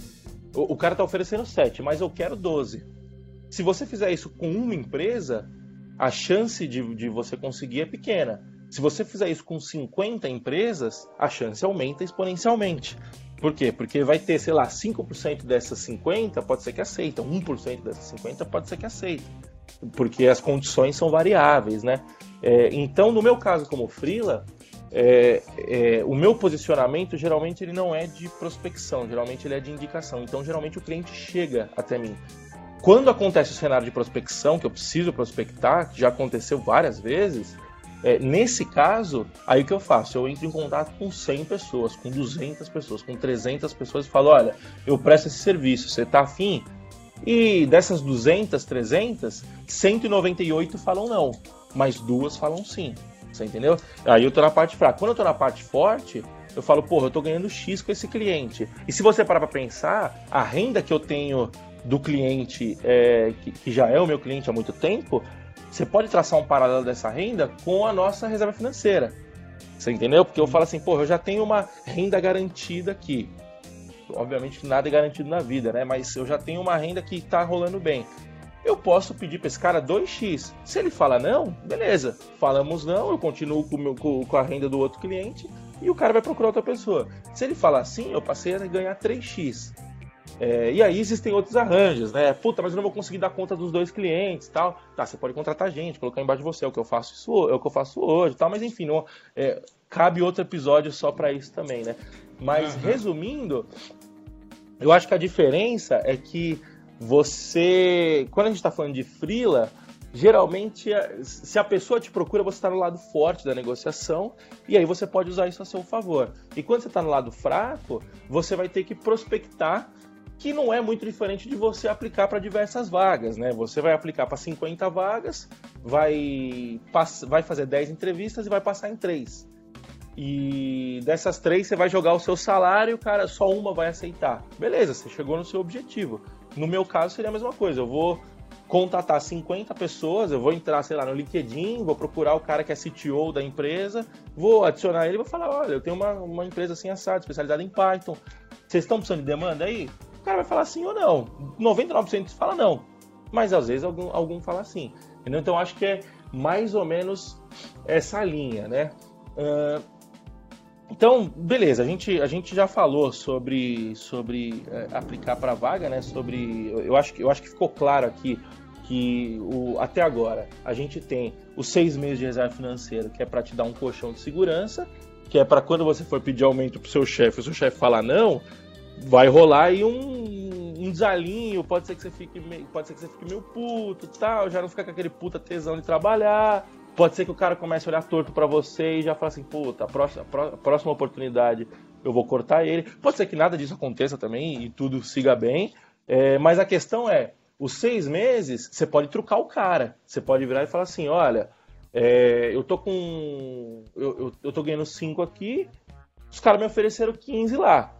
o, o cara tá oferecendo 7, mas eu quero 12. Se você fizer isso com uma empresa, a chance de, de você conseguir é pequena. Se você fizer isso com 50 empresas, a chance aumenta exponencialmente. Por quê? Porque vai ter, sei lá, 5% dessas 50 pode ser que aceitam, 1% dessas 50 pode ser que aceitem. Porque as condições são variáveis, né? É, então, no meu caso como freela, é, é, o meu posicionamento geralmente ele não é de prospecção, geralmente ele é de indicação. Então, geralmente o cliente chega até mim. Quando acontece o cenário de prospecção, que eu preciso prospectar, que já aconteceu várias vezes, é, nesse caso, aí o que eu faço? Eu entro em contato com 100 pessoas, com 200 pessoas, com 300 pessoas e falo: olha, eu presto esse serviço, você tá afim? E dessas 200, 300, 198 falam não, mas duas falam sim. Você entendeu? Aí eu tô na parte fraca. Quando eu tô na parte forte, eu falo, porra, eu tô ganhando X com esse cliente. E se você parar pra pensar, a renda que eu tenho do cliente, é, que, que já é o meu cliente há muito tempo, você pode traçar um paralelo dessa renda com a nossa reserva financeira. Você entendeu? Porque eu falo assim, pô, eu já tenho uma renda garantida aqui. Obviamente que nada é garantido na vida, né? Mas eu já tenho uma renda que está rolando bem. eu posso pedir para esse cara 2x. Se ele fala não, beleza, falamos não, eu continuo com, meu, com, a renda do outro cliente e o cara vai procurar outra pessoa. Se ele falar sim, eu passei a ganhar 3x. É, e aí existem outros arranjos, né? Puta, mas eu não vou conseguir dar conta dos dois clientes tal. Tá, você pode contratar gente, colocar embaixo de você, é o que eu faço isso, é o que eu faço hoje tal, mas enfim, não, é, cabe outro episódio só para isso também, né? Mas uhum. resumindo, eu acho que a diferença é que você. Quando a gente está falando de frila, geralmente, se a pessoa te procura, você está no lado forte da negociação e aí você pode usar isso a seu favor. E quando você está no lado fraco, você vai ter que prospectar, que não é muito diferente de você aplicar para diversas vagas, né? Você vai aplicar para 50 vagas, vai, vai fazer 10 entrevistas e vai passar em 3. E dessas três você vai jogar o seu salário, cara, só uma vai aceitar. Beleza, você chegou no seu objetivo. No meu caso seria a mesma coisa. Eu vou contatar 50 pessoas, eu vou entrar, sei lá, no LinkedIn, vou procurar o cara que é CTO da empresa, vou adicionar ele e vou falar, olha, eu tenho uma, uma empresa assim assada, especializada em Python. Vocês estão precisando de demanda aí? O cara vai falar sim ou não. 99% fala não. Mas às vezes algum, algum fala sim. Entendeu? Então acho que é mais ou menos essa linha, né? Uh, então, beleza, a gente, a gente já falou sobre, sobre é, aplicar para vaga, né? Sobre. Eu acho, que, eu acho que ficou claro aqui que o, até agora a gente tem os seis meses de reserva financeira, que é para te dar um colchão de segurança, que é para quando você for pedir aumento pro seu chefe, o seu chefe falar não, vai rolar aí um, um desalinho, pode ser que você fique meio, pode ser que você fique meio puto, tal, já não fica com aquele puta tesão de trabalhar. Pode ser que o cara comece a olhar torto para você e já fala assim, puta, a próxima, a próxima oportunidade eu vou cortar ele. Pode ser que nada disso aconteça também e tudo siga bem. É, mas a questão é, os seis meses, você pode trucar o cara. Você pode virar e falar assim, olha, é, eu tô com. Eu, eu, eu, tô ganhando cinco aqui, os caras me ofereceram 15 lá.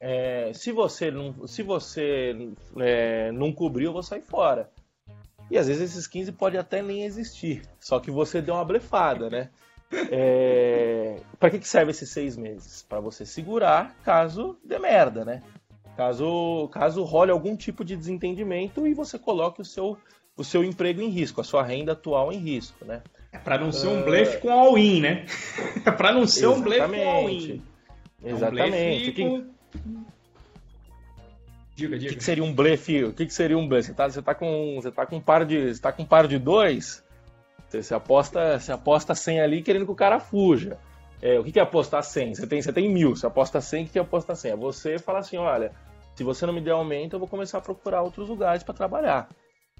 É, se você não, se você é, não cobriu, eu vou sair fora. E às vezes esses 15 pode até nem existir. Só que você deu uma blefada, né? É... Para que, que serve esses seis meses? Para você segurar caso dê merda, né? Caso, caso role algum tipo de desentendimento e você coloque o seu, o seu emprego em risco, a sua renda atual em risco, né? É para não ser um blefe com all-in, né? É para não ser um blefe com all-in. Exatamente. É um Diga, diga. O que, que, seria um blefe? O que, que seria um blefe? Você tá, você tá com, você tá com um par de, você tá com um par de dois. Você, você aposta, você aposta 100 ali querendo que o cara fuja. É, o que, que é apostar 100? Você tem, você tem mil. Você aposta 100, o que, que é apostar 100? É você falar assim, olha, se você não me der aumento, eu vou começar a procurar outros lugares para trabalhar.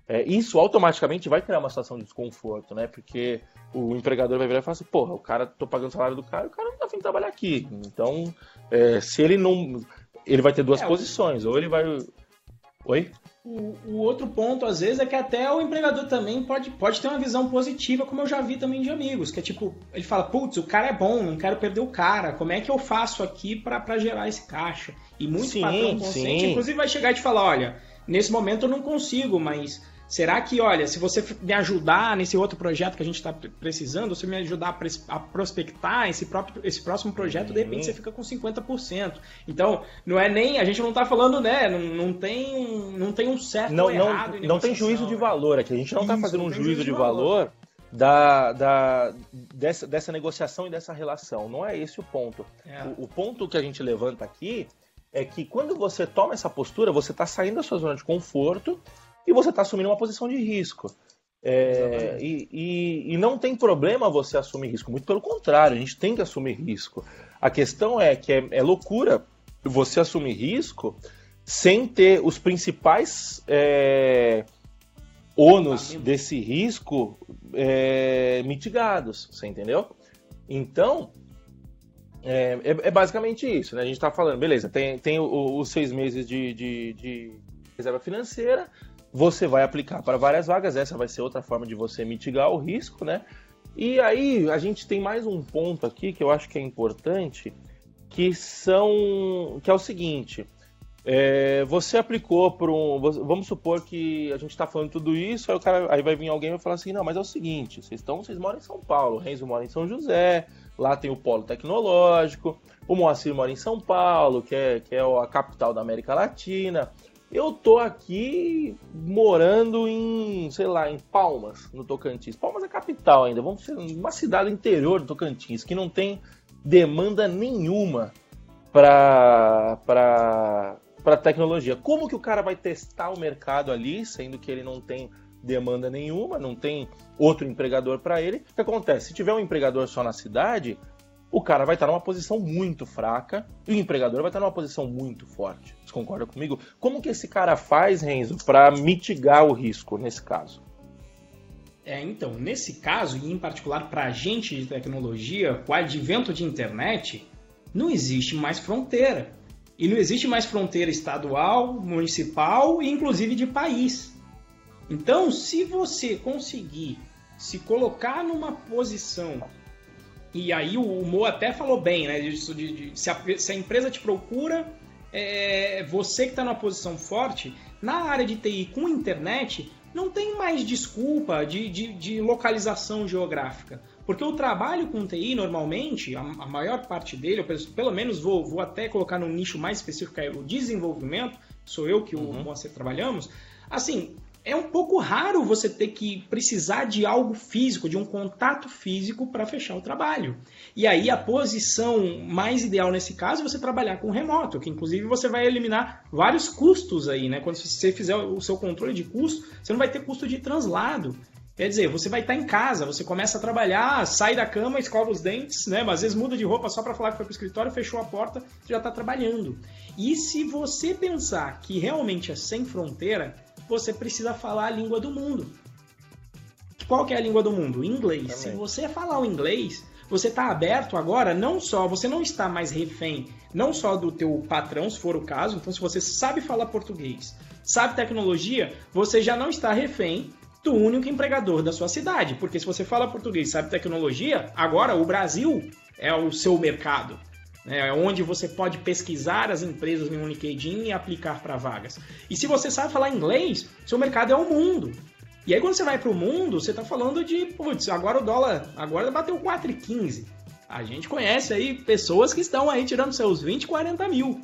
É, isso automaticamente vai criar uma situação de desconforto, né? Porque o empregador vai virar e falar assim, porra, o cara, tô pagando o salário do cara, o cara não tá afim de trabalhar aqui. Então, é, se ele não ele vai ter duas é, posições, ou ele vai. Oi? O, o, outro ponto, às vezes, é que até o empregador também pode, pode ter uma visão positiva, como eu já vi também de amigos, que é tipo, ele fala, putz, o cara é bom, não quero perder o cara, como é que eu faço aqui para gerar esse caixa? E muito sim, patrão consciente, sim. inclusive, vai chegar e te falar, olha, nesse momento eu não consigo, mas Será que, olha, se você me ajudar nesse outro projeto que a gente está precisando, se me ajudar a prospectar esse, próprio, esse próximo projeto, de repente você fica com 50%. Então, não é nem. A gente não está falando, né? Não, não, tem, não tem um certo não, errado. Não, não tem juízo de valor aqui. A gente não está fazendo um juízo de valor. valor da, da, dessa, dessa negociação e dessa relação. Não é esse o ponto. É. O, o, ponto que a gente levanta aqui é que quando você toma essa postura, você está saindo da sua zona de conforto e você está assumindo uma posição de risco. É, e, e, e, não tem problema você assumir risco, muito pelo contrário, a gente tem que assumir risco. A questão é que é, é loucura você assumir risco sem ter os principais é, ônus desse risco é, mitigados, você entendeu? Então, é, é, é basicamente isso, né? A gente está falando, beleza, tem, tem os seis meses de, de, de reserva financeira, você vai aplicar para várias vagas, essa vai ser outra forma de você mitigar o risco, né? E aí a gente tem mais um ponto aqui que eu acho que é importante, que são que é o seguinte: é, você aplicou para um, vamos supor que a gente está falando tudo isso, aí o cara, aí vai vir alguém e vai falar assim, não, mas é o seguinte, vocês estão, vocês moram em São Paulo, o Renzo mora em São José, lá tem o polo tecnológico, o Moacir mora em São Paulo, que é, que é a capital da América Latina. Eu tô aqui morando em, sei lá, em Palmas, no Tocantins. Palmas é capital ainda, vamos ser uma cidade interior do Tocantins que não tem demanda nenhuma para para tecnologia. Como que o cara vai testar o mercado ali, sendo que ele não tem demanda nenhuma, não tem outro empregador para ele? O que acontece? Se tiver um empregador só na cidade, o cara vai estar numa posição muito fraca e o empregador vai estar numa posição muito forte. Concorda comigo? Como que esse cara faz, Renzo, para mitigar o risco nesse caso? É, então, nesse caso, e em particular para a gente de tecnologia, com o advento de internet, não existe mais fronteira. E não existe mais fronteira estadual, municipal e inclusive de país. Então, se você conseguir se colocar numa posição e aí o Mo até falou bem, né? Disso de, de, se, a, se, a, empresa te procura, é, você que está numa posição forte, na área de TI com internet, não tem mais desculpa de, de, de localização geográfica. Porque o trabalho com TI, normalmente, a, a maior parte dele, pelo menos vou, vou até colocar num nicho mais específico, que é o desenvolvimento, sou eu que o uhum. Moacir trabalhamos, assim, é um pouco raro você ter que precisar de algo físico, de um contato físico para fechar o trabalho. E aí a posição mais ideal nesse caso é você trabalhar com remoto, que inclusive você vai eliminar vários custos aí, né? Quando você fizer o seu controle de custo, você não vai ter custo de translado. Quer dizer, você vai estar em casa, você começa a trabalhar, sai da cama, escova os dentes, né? Mas às vezes muda de roupa só para falar que foi para o escritório, fechou a porta, já está trabalhando. E se você pensar que realmente é sem fronteira, você precisa falar a língua do mundo. Qual que é a língua do mundo? inglês. Também. Se você falar o inglês, você está aberto agora, não só, você não está mais refém, não só do teu patrão, se for o caso, então se você sabe falar português, sabe tecnologia, você já não está refém do único empregador da sua cidade, porque se você fala português, sabe tecnologia, agora o Brasil é o seu mercado né, onde você pode pesquisar as empresas no LinkedIn e aplicar para vagas. E se você sabe falar inglês, seu mercado é o mundo. E aí quando você vai para o mundo, você está falando de, putz, agora o dólar agora bateu 4,15. A gente conhece aí pessoas que estão aí tirando seus 20, 40 mil.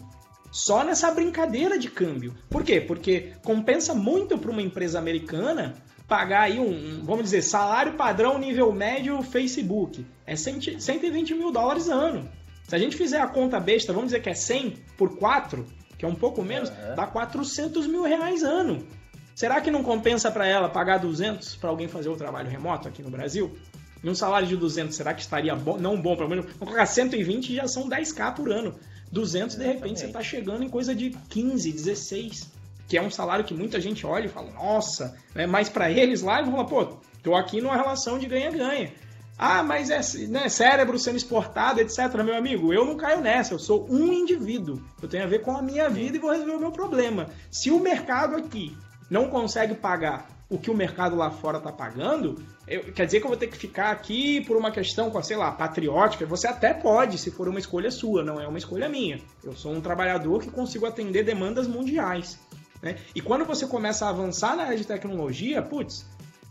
Só nessa brincadeira de câmbio. Por quê? Porque compensa muito para uma empresa americana pagar aí um, vamos dizer, salário padrão nível médio Facebook. É 120 mil dólares ano. Se a gente fizer a conta besta, vamos dizer que é 100 por 4, que é um pouco menos, uhum. dá 400 mil reais ano. Será que não compensa para ela pagar 200 para alguém fazer o trabalho remoto aqui no Brasil? E um salário de 200, será que estaria bom? Não bom, pelo menos. Vamos colocar 120 já são 10k por ano. 200, de repente, você está chegando em coisa de 15, 16. Que é um salário que muita gente olha e fala, nossa, né? mas para eles lá, eles vão falar, pô, tô aqui numa relação de ganha-ganha. Ah, mas é né, cérebro sendo exportado, etc. Meu amigo, eu não caio nessa. Eu sou um indivíduo. Eu tenho a ver com a minha vida e vou resolver o meu problema. Se o mercado aqui não consegue pagar o que o mercado lá fora está pagando, eu, quer dizer que eu vou ter que ficar aqui por uma questão, sei lá, patriótica. Você até pode, se for uma escolha sua, não é uma escolha minha. Eu sou um trabalhador que consigo atender demandas mundiais. Né? E quando você começa a avançar na área de tecnologia, putz,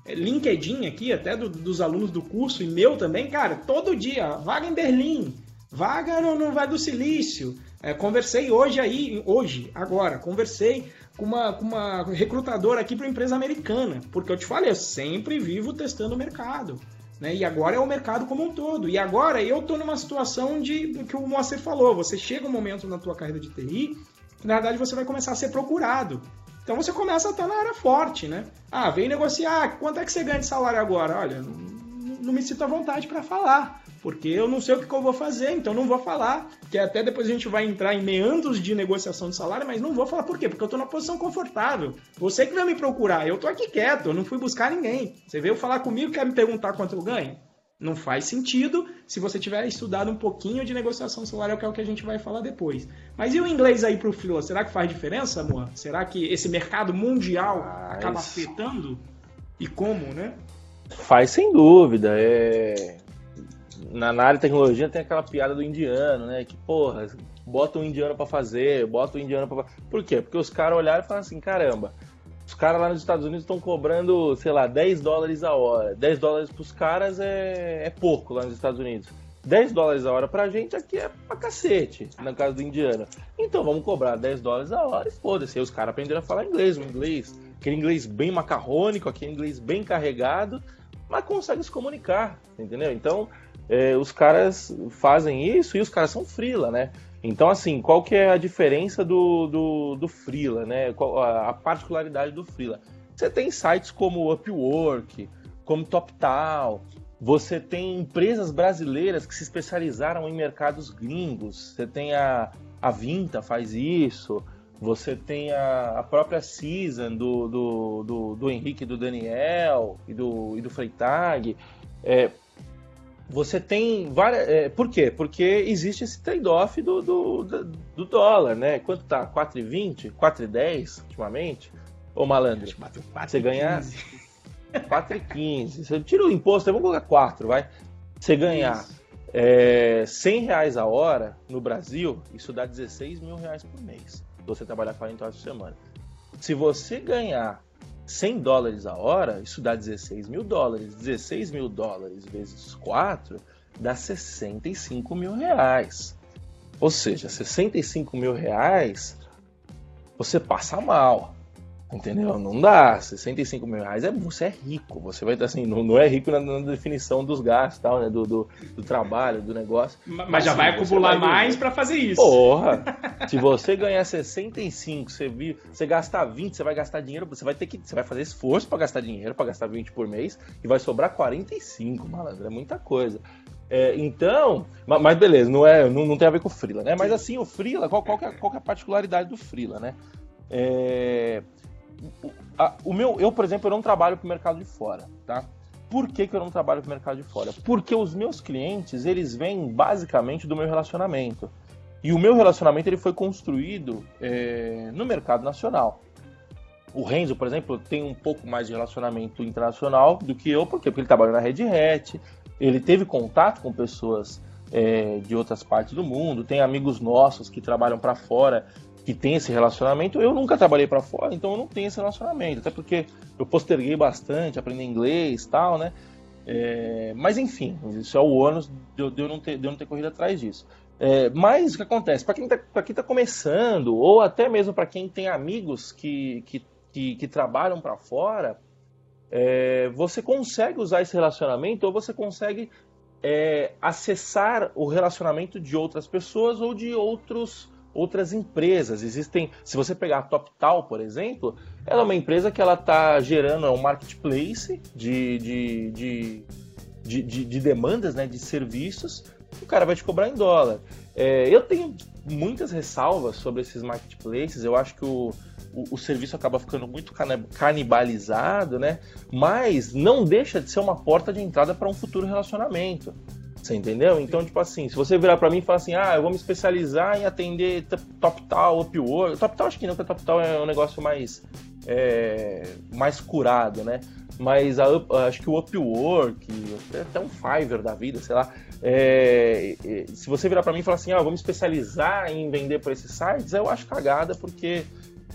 LinkedIn aqui, até do, dos alunos do curso e meu também, cara, todo dia, vaga em Berlim, vaga no, no Vale do Silício. É, conversei hoje aí, hoje, agora, conversei com uma, com uma recrutadora aqui para empresa americana, porque eu te falei, eu sempre vivo testando o mercado. Né? E agora é o mercado como um todo. E agora eu estou numa situação de do que o Moacir falou. Você chega um momento na tua carreira de TI que na verdade você vai começar a ser procurado. Então você começa a estar na área forte, né? Ah, vem negociar, quanto é que você ganha de salário agora? Olha, não, não me sinto à vontade para falar, porque eu não sei o que, que, eu vou fazer, então não vou falar. Que até depois a gente vai entrar em meandros de negociação de salário, mas não vou falar por quê? Porque eu estou na posição confortável. Você que veio me procurar, eu estou aqui quieto, eu não fui buscar ninguém. Você veio falar comigo, quer me perguntar quanto eu ganho? Não faz sentido se você tiver estudado um pouquinho de negociação salarial, que é o que a gente vai falar depois. Mas e o inglês aí para o freela? Será que faz diferença, amor? Será que esse mercado mundial acaba afetando? E como, né? Faz sem dúvida. É... Na, na área de tecnologia tem aquela piada do indiano, né? Que, porra, bota um indiano para fazer, bota um indiano para Por quê? Porque os caras olharam e falaram assim, caramba, os caras lá nos Estados Unidos estão cobrando, sei lá, 10 dólares a hora. 10 dólares para os caras é, é pouco lá nos Estados Unidos. 10 dólares a hora pra gente aqui é pra cacete, na casa do indiano. Então vamos cobrar 10 dólares a hora e foda-se. Aí os caras aprenderam a falar inglês, o inglês, aquele inglês bem macarrônico, aquele inglês bem carregado, mas consegue se comunicar, entendeu? Então é, os caras fazem isso e os caras são frila, né? Então, assim, qual que é a diferença do, do, do freela, né? Qual, a particularidade do freela? Você tem sites como Upwork, como TopTal, você tem empresas brasileiras que se especializaram em mercados gringos. Você tem a, a Vinta faz isso. Você tem a, a própria Season do, do, do, do Henrique do Daniel e do, e do Freitag. É, você tem várias. É, por quê? Porque existe esse trade-off do, do, do, dólar, né? Quanto tá? 4,20? 4,10 ultimamente? Ô malandro, você ganhar 4,15. Você tira o imposto, vamos colocar 4, vai. Você ganhar é, 100 reais a hora no Brasil, isso dá 16 mil reais por mês. Você trabalhar 40 horas por semana. Se você ganhar 100 dólares a hora, isso dá 16 mil dólares. 16 mil dólares vezes 4 dá 65 mil reais. Ou seja, 65 mil reais você passa mal. Entendeu? Não dá. 65 mil reais é, você é rico. Você vai estar assim, não, não é rico na, na, definição dos gastos, tal, né? Do, do, do trabalho, do negócio. Mas, mas já assim, vai acumular vai mais para fazer isso. Porra! se você ganhar 65, você, você gastar 20, você vai gastar dinheiro, você vai ter que. Você vai fazer esforço para gastar dinheiro, para gastar 20 por mês, e vai sobrar 45, malandro. É muita coisa. É, então, mas beleza, não, é, não, não tem a ver com o Freela, né? Mas assim, o Freela, qual, qual, que é, qual que é a particularidade do Freela, né? É, a, o meu, eu, por exemplo, eu não trabalho para o mercado de fora, tá? Por que, que eu não trabalho para o mercado de fora? Porque os meus clientes, eles vêm basicamente do meu relacionamento. E o meu relacionamento ele foi construído é, no mercado nacional. O Renzo, por exemplo, tem um pouco mais de relacionamento internacional do que eu? Porque ele trabalha na Red Hat, ele teve contato com pessoas é, de outras partes do mundo, tem amigos nossos que trabalham para fora que tem esse relacionamento. Eu nunca trabalhei para fora, então eu não tenho esse relacionamento. Até porque eu posterguei bastante, aprendi inglês tal, né? É, mas enfim, isso é o ônus de, de, eu não ter, de eu não ter corrido atrás disso. É, mas o que acontece? Para quem está tá começando, ou até mesmo para quem tem amigos que, que, que, que trabalham para fora, é, você consegue usar esse relacionamento ou você consegue é, acessar o relacionamento de outras pessoas ou de outros outras empresas. Existem, se você pegar a TopTal, por exemplo, ela é uma empresa que ela está gerando é um marketplace de, de, de, de, de, de demandas, né, de serviços. O cara vai te cobrar em dólar. É, eu tenho muitas ressalvas sobre esses marketplaces. Eu acho que o, o, o, serviço acaba ficando muito canibalizado, né? Mas não deixa de ser uma porta de entrada para um futuro relacionamento. Você entendeu? Então, tipo assim, se você virar para mim e falar assim, ah, eu vou me especializar em atender TopTal, Upwork. TopTal acho que não, porque TopTal é um negócio mais, é, mais curado, né? Mas a, acho que o Upwork, até um Fiverr da vida, sei lá. É, se você virar para mim e falar assim, ah, eu vou me especializar em vender por esses sites, eu acho cagada, porque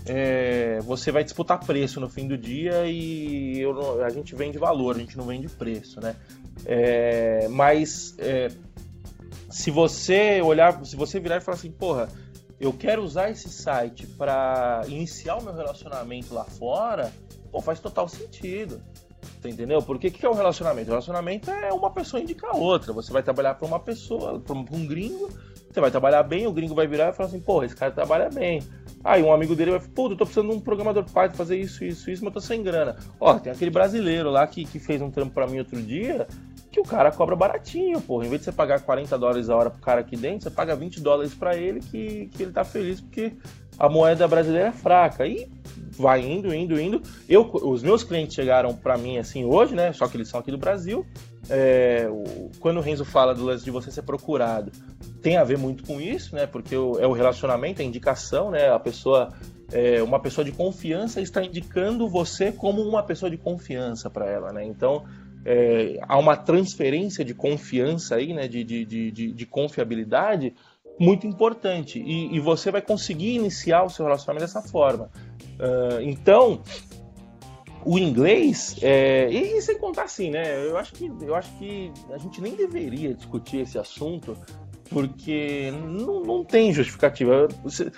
é, você vai disputar preço no fim do dia e eu, a gente vende valor, a gente não vende preço, né? É, mas é, se você olhar, se você virar e falar assim, porra, eu quero usar esse site para iniciar o meu relacionamento lá fora, pô, faz total sentido. Entendeu? Porque o que é o relacionamento? O relacionamento é uma pessoa indicar outra. Você vai trabalhar para uma pessoa, para um gringo, você vai trabalhar bem, o gringo vai virar e falar assim, porra, esse cara trabalha bem. Aí um amigo dele vai falar, pô, eu tô precisando de um programador Python fazer isso, isso, isso, mas eu tô sem grana. Ó, tem aquele brasileiro lá que, que fez um trampo para mim outro dia, que o cara cobra baratinho, porra. Em vez de você pagar 40 dólares a hora pro cara aqui dentro, você paga 20 dólares para ele que, que ele tá feliz porque a moeda brasileira é fraca. E vai indo, indo, indo. Eu, os meus clientes chegaram para mim assim hoje, né? Só que eles são aqui do Brasil. É, o, quando o Renzo fala do lance de você ser procurado, tem a ver muito com isso, né? Porque o, é o relacionamento, a indicação, né? A pessoa é, uma pessoa de confiança está indicando você como uma pessoa de confiança para ela, né? Então, é, há uma transferência de confiança aí, né, de, de, de, de confiabilidade muito importante e, e, você vai conseguir iniciar o seu relacionamento dessa forma. Uh, então, o inglês, é, e, e, sem contar assim, né? Eu acho, que, eu acho que a gente nem deveria discutir esse assunto, porque não, não tem justificativa. Você,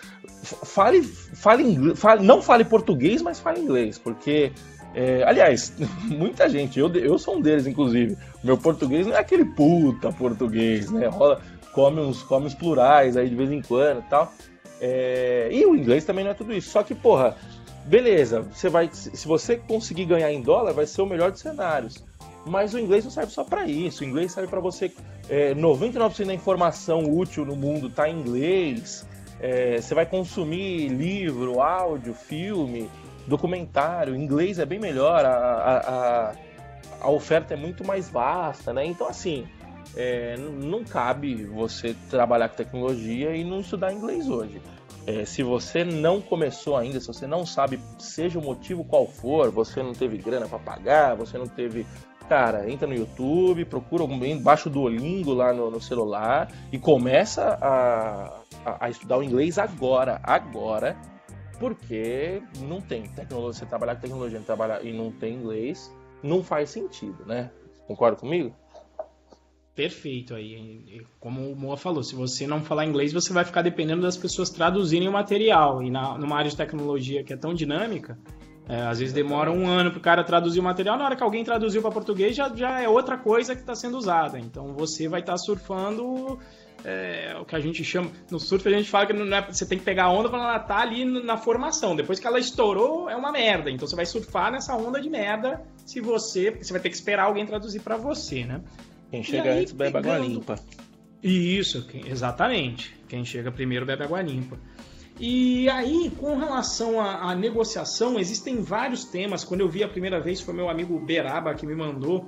fale, fale, fale, não fale português, mas fale inglês, porque. É, aliás, muita gente, eu, eu sou um deles, inclusive. Meu português não é aquele puta português, né? Rola, come uns, come uns plurais aí de vez em quando e tal. É, e o inglês também não é tudo isso. Só que, porra, beleza, você vai, se você conseguir ganhar em dólar, vai ser o melhor dos cenários. Mas o inglês não serve só para isso. O inglês serve para você. É, 99% da informação útil no mundo está em inglês. É, você vai consumir livro, áudio, filme, documentário. Inglês é bem melhor. A, a, a oferta é muito mais vasta, né? Então, assim, é, não cabe você trabalhar com tecnologia e não estudar inglês hoje. É, se você não começou ainda, se você não sabe, seja o motivo qual for, você não teve grana para pagar, você não teve. Cara, entra no YouTube, procura embaixo do Olingo lá no, no celular e começa a, a, a, estudar o inglês agora, agora, porque não tem tecnologia. Você trabalhar com tecnologia e, trabalhar, e não tem inglês, não faz sentido, né? Concorda comigo? Perfeito aí. Como o Moa falou, se você não falar inglês, você vai ficar dependendo das pessoas traduzirem o material. E na, numa área de tecnologia que é tão dinâmica, é, às vezes demora um ano para o cara traduzir o material. Na hora que alguém traduziu para português, já, já é outra coisa que está sendo usada. Então você vai estar tá surfando é, o que a gente chama. No surf a gente fala que não é, você tem que pegar a onda quando ela tá ali na formação. Depois que ela estourou, é uma merda. Então você vai surfar nessa onda de merda se você. Você vai ter que esperar alguém traduzir para você, né? Quem chega aí, antes bebe água limpa. Isso, exatamente. Quem chega primeiro bebe água limpa. E aí, com relação à, à, negociação, existem vários temas. Quando eu vi a primeira vez, foi meu amigo Beraba que me mandou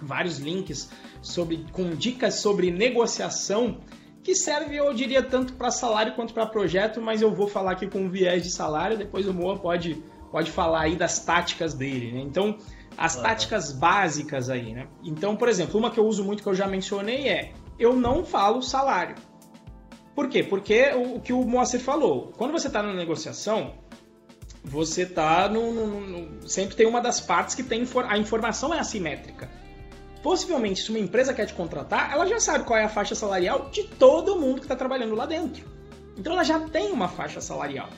vários links sobre, com dicas sobre negociação, que serve, eu diria, tanto para salário quanto para projeto, mas eu vou falar aqui com viés de salário, depois o Moa pode, pode falar aí das táticas dele. Né? Então, as táticas básicas aí, né? Então, por exemplo, uma que eu uso muito que eu já mencionei é eu não falo salário. Por quê? Porque o, o que o Moacir falou, quando você está na negociação, você está no, no, no, sempre tem uma das partes que tem a informação é assimétrica. Possivelmente, se uma empresa quer te contratar, ela já sabe qual é a faixa salarial de todo mundo que está trabalhando lá dentro. Então, ela já tem uma faixa salarial.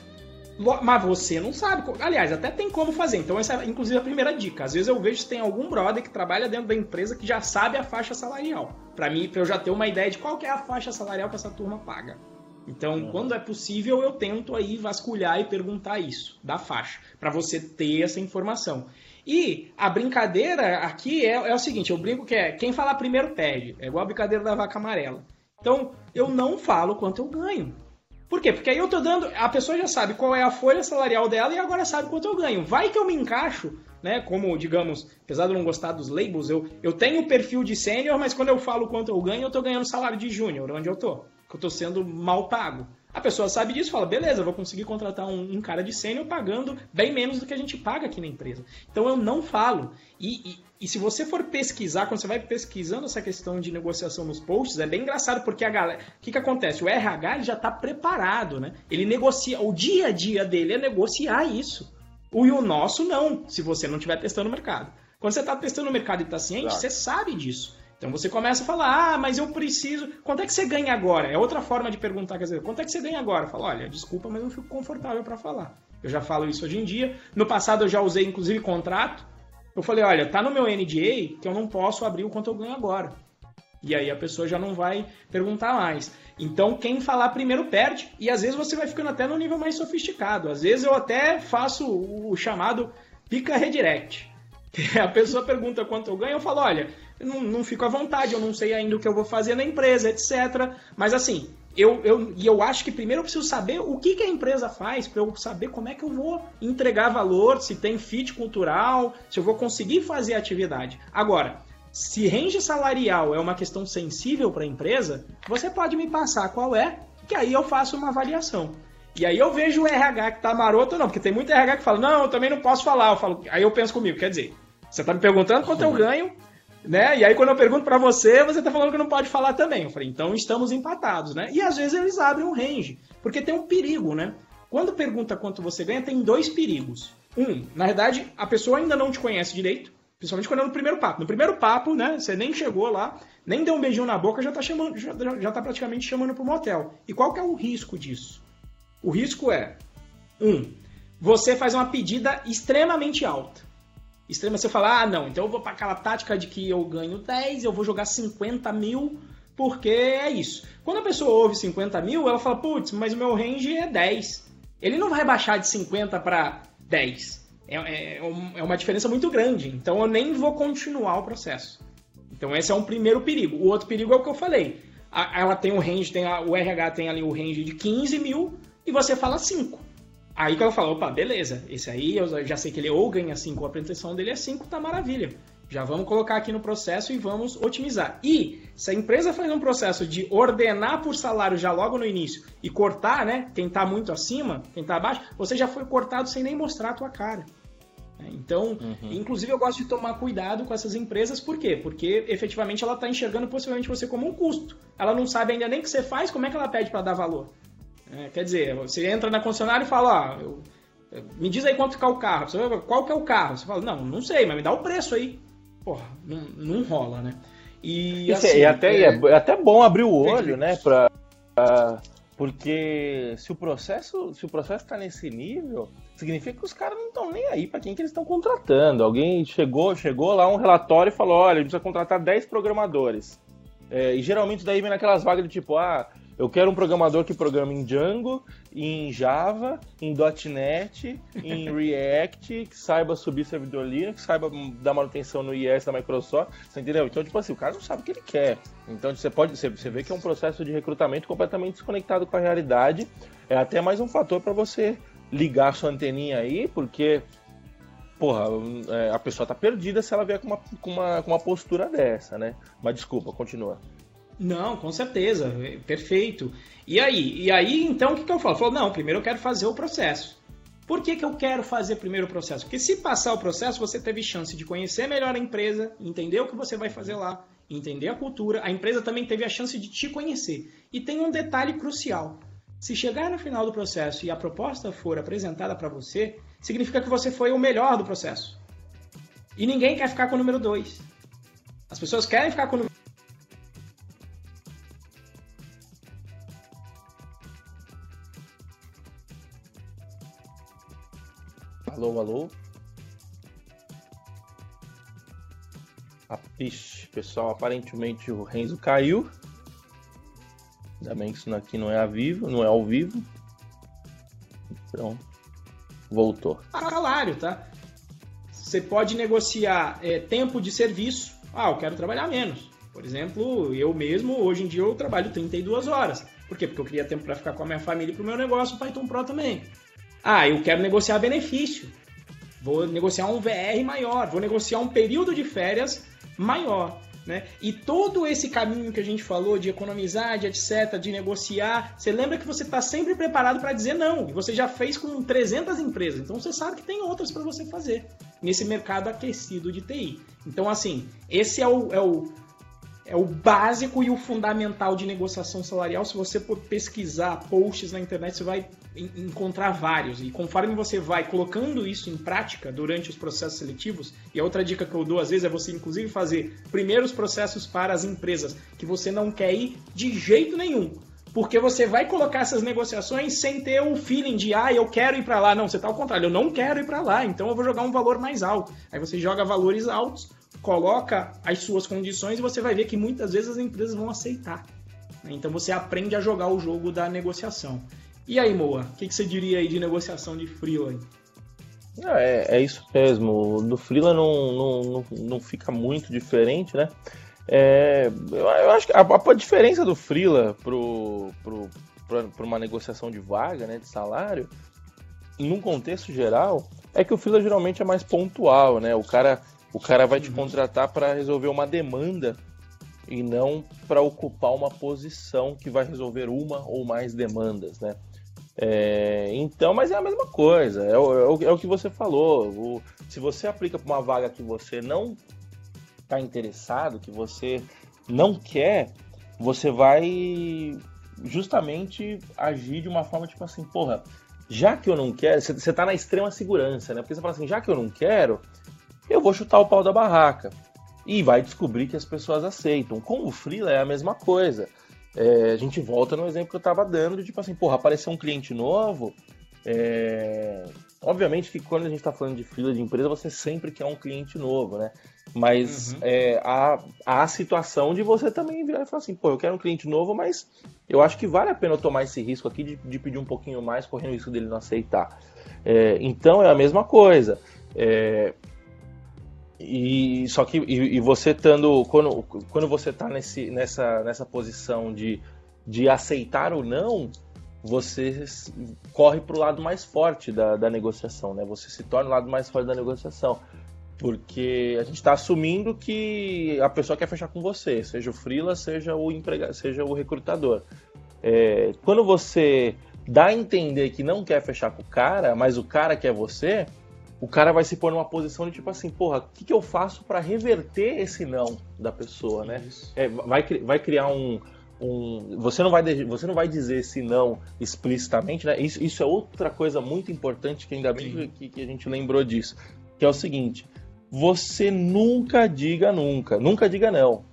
Mas você não sabe. Aliás, até tem como fazer. Então, essa é inclusive a primeira dica. Às vezes eu vejo se tem algum brother que trabalha dentro da empresa que já sabe a faixa salarial. Para mim, para eu já ter uma ideia de qual é a faixa salarial que essa turma paga. Então, uhum. quando é possível, eu tento aí vasculhar e perguntar isso, da faixa, para você ter essa informação. E a brincadeira aqui é, é, o seguinte: eu brinco que é quem falar primeiro perde. É igual a brincadeira da vaca amarela. Então, eu não falo quanto eu ganho. Por quê? Porque aí eu tô dando. A pessoa já sabe qual é a folha salarial dela e agora sabe quanto eu ganho. Vai que eu me encaixo, né? Como, digamos, apesar de eu não gostar dos labels, eu, eu tenho o perfil de sênior, mas quando eu falo quanto eu ganho, eu tô ganhando salário de júnior, onde eu tô. Que eu tô sendo mal pago. A pessoa sabe disso fala, beleza, vou conseguir contratar um, um cara de sênior pagando bem menos do que a gente paga aqui na empresa. Então eu não falo. E, e, e, se você for pesquisar, quando você vai pesquisando essa questão de negociação nos posts, é bem engraçado, porque a galera. O que, que acontece? O RH já está preparado, né? Ele negocia. O dia a dia dele é negociar isso. O e o nosso não, se você não estiver testando o mercado. Quando você está testando o mercado e está ciente, claro. você sabe disso. Então você começa a falar, ah, mas eu preciso. Quanto é que você ganha agora? É outra forma de perguntar, quer dizer, quanto é que você ganha agora? Fala, olha, desculpa, mas eu não fico confortável para falar. Eu já falo isso hoje em dia. No passado eu já usei, inclusive, contrato. Eu falei, olha, tá no meu NDA que eu não posso abrir o quanto eu ganho agora. E aí a pessoa já não vai perguntar mais. Então, quem falar primeiro perde, e às vezes você vai ficando até no nível mais sofisticado. Às vezes eu até faço o chamado pica redirect. A pessoa pergunta quanto eu ganho, eu falo, olha, não, não fico à vontade, eu não sei ainda o que eu vou fazer na empresa, etc. Mas assim, eu, eu, e eu acho que primeiro eu preciso saber o que, que a empresa faz, para eu saber como é que eu vou entregar valor, se tem fit cultural, se eu vou conseguir fazer a atividade. Agora, se range salarial é uma questão sensível para a empresa, você pode me passar qual é, que aí eu faço uma avaliação. E aí eu vejo o RH que tá maroto ou não, porque tem muito RH que fala, não, eu também não posso falar. Eu falo, aí eu penso comigo, quer dizer, você tá me perguntando quanto eu ganho, né? E aí quando eu pergunto para você, você tá falando que não pode falar também. Eu falei, então estamos empatados, né? E às vezes eles abrem um range, porque tem um perigo, né? Quando pergunta quanto você ganha, tem dois perigos. Um, na verdade, a pessoa ainda não te conhece direito, principalmente quando é no primeiro papo. No primeiro papo, né, você nem chegou lá, nem deu um beijinho na boca, já está chamando, já, já tá praticamente chamando para o motel. E qual que é o risco disso? O risco é, um, você faz uma pedida extremamente alta. Extrema, você fala, ah, não, então eu vou para aquela tática de que eu ganho 10, eu vou jogar 50 mil, porque é isso. Quando a pessoa ouve 50 mil, ela fala, putz, mas o meu range é 10. Ele não vai baixar de 50 para 10. É, é, é uma diferença muito grande. Então eu nem vou continuar o processo. Então esse é um primeiro perigo. O outro perigo é o que eu falei. Ela tem o range, tem a, o RH tem ali o range de 15 mil e você fala 5. Aí que ela fala, opa, beleza, esse aí eu já sei que ele ou ganha 5 ou a pretensão dele é 5, tá maravilha. Já vamos colocar aqui no processo e vamos otimizar. E se a empresa faz um processo de ordenar por salário já logo no início e cortar, né, quem está muito acima, quem está abaixo, você já foi cortado sem nem mostrar a tua cara. É, então, uhum. inclusive eu gosto de tomar cuidado com essas empresas, por quê? Porque efetivamente ela está enxergando possivelmente você como um custo. Ela não sabe ainda nem o que você faz, como é que ela pede para dar valor? É, quer dizer, você entra na concessionária e fala, ó, eu, me diz aí quanto ficar o carro. Você qual que é o carro? Você fala, não, não sei, mas me dá o preço aí porra, não, não rola, né? E, assim, é, até, é... é... até bom abrir o olho, né? Pra, pra, porque se o processo se o processo está nesse nível, significa que os caras não estão nem aí para quem que eles estão contratando. Alguém chegou chegou lá um relatório e falou, olha, a gente precisa contratar 10 programadores. É, e geralmente daí vem naquelas vagas de tipo, ah, eu quero um programador que programa em Django, em Java, em .NET, em React, que saiba subir servidor Linux, que saiba dar manutenção no IS da Microsoft, você entendeu? Então, tipo assim, o cara não sabe o que ele quer. Então, você pode você vê que é um processo de recrutamento completamente desconectado com a realidade. É até mais um fator para você ligar sua anteninha aí, porque porra, é, a pessoa tá perdida se ela vier com uma, com uma, com uma postura dessa, né? Mas desculpa, continua. Não, com certeza, perfeito. E aí? E aí, então, o que, que eu falo? Eu falo, não, primeiro eu quero fazer o processo. Por que, que eu quero fazer primeiro o processo? Porque se passar o processo, você teve chance de conhecer melhor a empresa, entender o que você vai fazer lá, entender a cultura. A empresa também teve a chance de te conhecer. E tem um detalhe crucial. Se chegar no final do processo e a proposta for apresentada para você, significa que você foi o melhor do processo. E ninguém quer ficar com o número 2. As pessoas querem ficar com o número Alô, alô. Ah, ixi, pessoal, aparentemente o Renzo caiu. Ainda bem que isso aqui não é ao vivo, não é ao vivo. Então, voltou. Salário, tá? Você pode negociar é, tempo de serviço. Ah, eu quero trabalhar menos. Por exemplo, eu mesmo, hoje em dia, eu trabalho 32 horas. Por quê? Porque eu queria tempo para ficar com a minha família e para o meu negócio, o Python Pro também. Ah, eu quero negociar benefício. Vou negociar um VR maior, vou negociar um período de férias maior. Né? E todo esse caminho que a gente falou de economizar, de etc, de negociar, você lembra que você está sempre preparado para dizer não. E você já fez com 300 empresas, então você sabe que tem outras para você fazer nesse mercado aquecido de TI. Então, assim, esse é o, é o é o básico e o fundamental de negociação salarial. Se você pesquisar posts na internet, você vai encontrar vários. E conforme você vai colocando isso em prática durante os processos seletivos, e a outra dica que eu dou às vezes é você, inclusive, fazer primeiros processos para as empresas que você não quer ir de jeito nenhum. Porque você vai colocar essas negociações sem ter o feeling de, ah, eu quero ir para lá. Não, você está ao contrário, eu não quero ir para lá, então eu vou jogar um valor mais alto. Aí você joga valores altos coloca as suas condições e você vai ver que muitas vezes as empresas vão aceitar. Né? Então você aprende a jogar o jogo da negociação. E aí, Moa, o que, que, você diria aí de negociação de freela? É, é isso mesmo. No freela não, não, não, não fica muito diferente, né? É, eu, acho que a, a diferença do freela para uma negociação de vaga, né, de salário, num contexto geral, é que o freela geralmente é mais pontual, né? O cara o cara vai te contratar para resolver uma demanda e não para ocupar uma posição que vai resolver uma ou mais demandas, né? É, então, mas é a mesma coisa, é o, é o, é que você falou. O, se você aplica para uma vaga que você não está interessado, que você não quer, você vai justamente agir de uma forma tipo assim, porra, já que eu não quero, você está na extrema segurança, né? Porque você fala assim, já que eu não quero, eu vou chutar o pau da barraca. E vai descobrir que as pessoas aceitam. Com o Freela é a mesma coisa. É, a gente volta no exemplo que eu estava dando, de tipo assim, porra, apareceu um cliente novo. É... Obviamente que quando a gente está falando de fila de empresa, você sempre quer um cliente novo, né? Mas uhum. é, há, há a situação de você também virar e falar assim, pô, eu quero um cliente novo, mas eu acho que vale a pena eu tomar esse risco aqui de, de pedir um pouquinho mais, correndo o risco dele não aceitar. É, então é a mesma coisa. É, e só que e, e, você estando quando, quando você está nesse, nessa, nessa posição de, de aceitar ou não, você corre para o lado mais forte da, da negociação, né? Você se torna o lado mais forte da negociação. Porque a gente está assumindo que a pessoa quer fechar com você, seja o freela, seja o empregado, seja o recrutador. É, quando você dá a entender que não quer fechar com o cara, mas o cara quer você, o cara vai se pôr numa posição de tipo assim, porra, o que, que eu faço para reverter esse não da pessoa, né? É, vai, vai criar um, um, você não vai você não vai dizer esse não explicitamente, né? Isso, isso é outra coisa muito importante que ainda bem que, que, a gente lembrou disso, que é o seguinte: você nunca diga nunca, nunca diga não.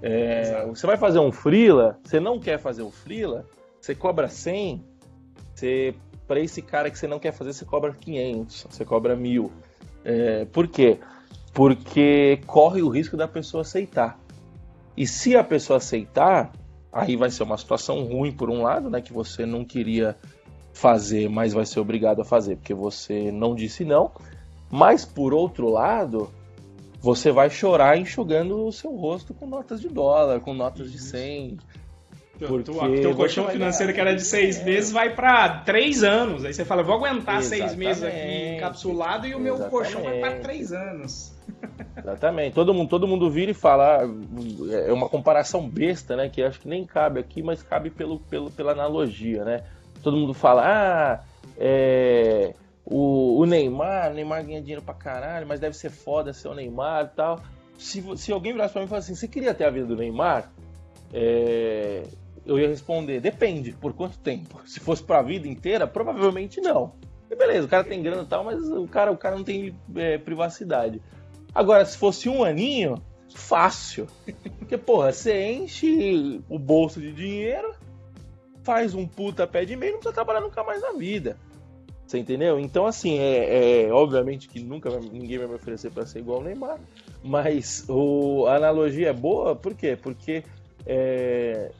É, você vai fazer um freela, você não quer fazer o freela, você cobra 100, você para esse cara que você não quer fazer, você cobra 500, você cobra mil. É, por quê? Porque corre o risco da pessoa aceitar. E se a pessoa aceitar, aí vai ser uma situação ruim por um lado, né, que você não queria fazer, mas vai ser obrigado a fazer porque você não disse não. Mas por outro lado, você vai chorar enxugando o seu rosto com notas de dólar, com notas de 100. Porque o teu colchão financeiro que era de seis é. meses vai para três anos. Aí você fala, vou aguentar Exatamente. seis meses aqui encapsulado e o meu Exatamente. colchão vai para três anos. Exatamente. Todo mundo, todo mundo vira e fala, ah, é uma comparação besta, né? Que acho que nem cabe aqui, mas cabe pelo, pelo, pela analogia, né? Todo mundo fala, ah, é, o, o Neymar, o Neymar ganha dinheiro pra caralho, mas deve ser foda ser o Neymar e tal. Se, se alguém virasse pra mim e falasse assim, você queria ter a vida do Neymar? É, eu ia responder, depende, por quanto tempo? Se fosse pra vida inteira, provavelmente não. E beleza, o cara tem grana e tal, mas o cara, o cara não tem é, privacidade. Agora, se fosse um aninho, fácil. Porque, porra, você enche o bolso de dinheiro, faz um puta pé de meio e não precisa trabalhar nunca mais na vida. Você entendeu? Então, assim, é, é obviamente que nunca ninguém vai me oferecer para ser igual o Neymar, mas o, a analogia é boa, por quê? Porque é,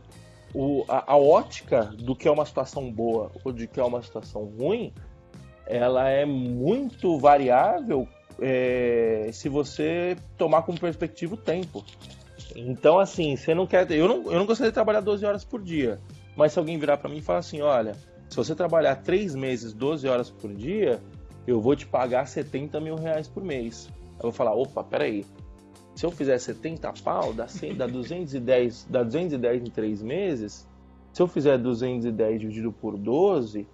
o, a, a, ótica do que é uma situação boa ou de que é uma situação ruim, ela é muito variável é, se você tomar como perspectiva o tempo. Então, assim, você não quer. Eu não, eu não gostaria de trabalhar 12 horas por dia. Mas se alguém virar para mim e falar assim: olha, se você trabalhar 3 meses, 12 horas por dia, eu vou te pagar 70 mil reais por mês. Eu vou falar: opa, peraí. Se eu fizer 70 pau, dá, 100, dá, 210, dá 210 em 3 meses. Se eu fizer 210 dividido por 12,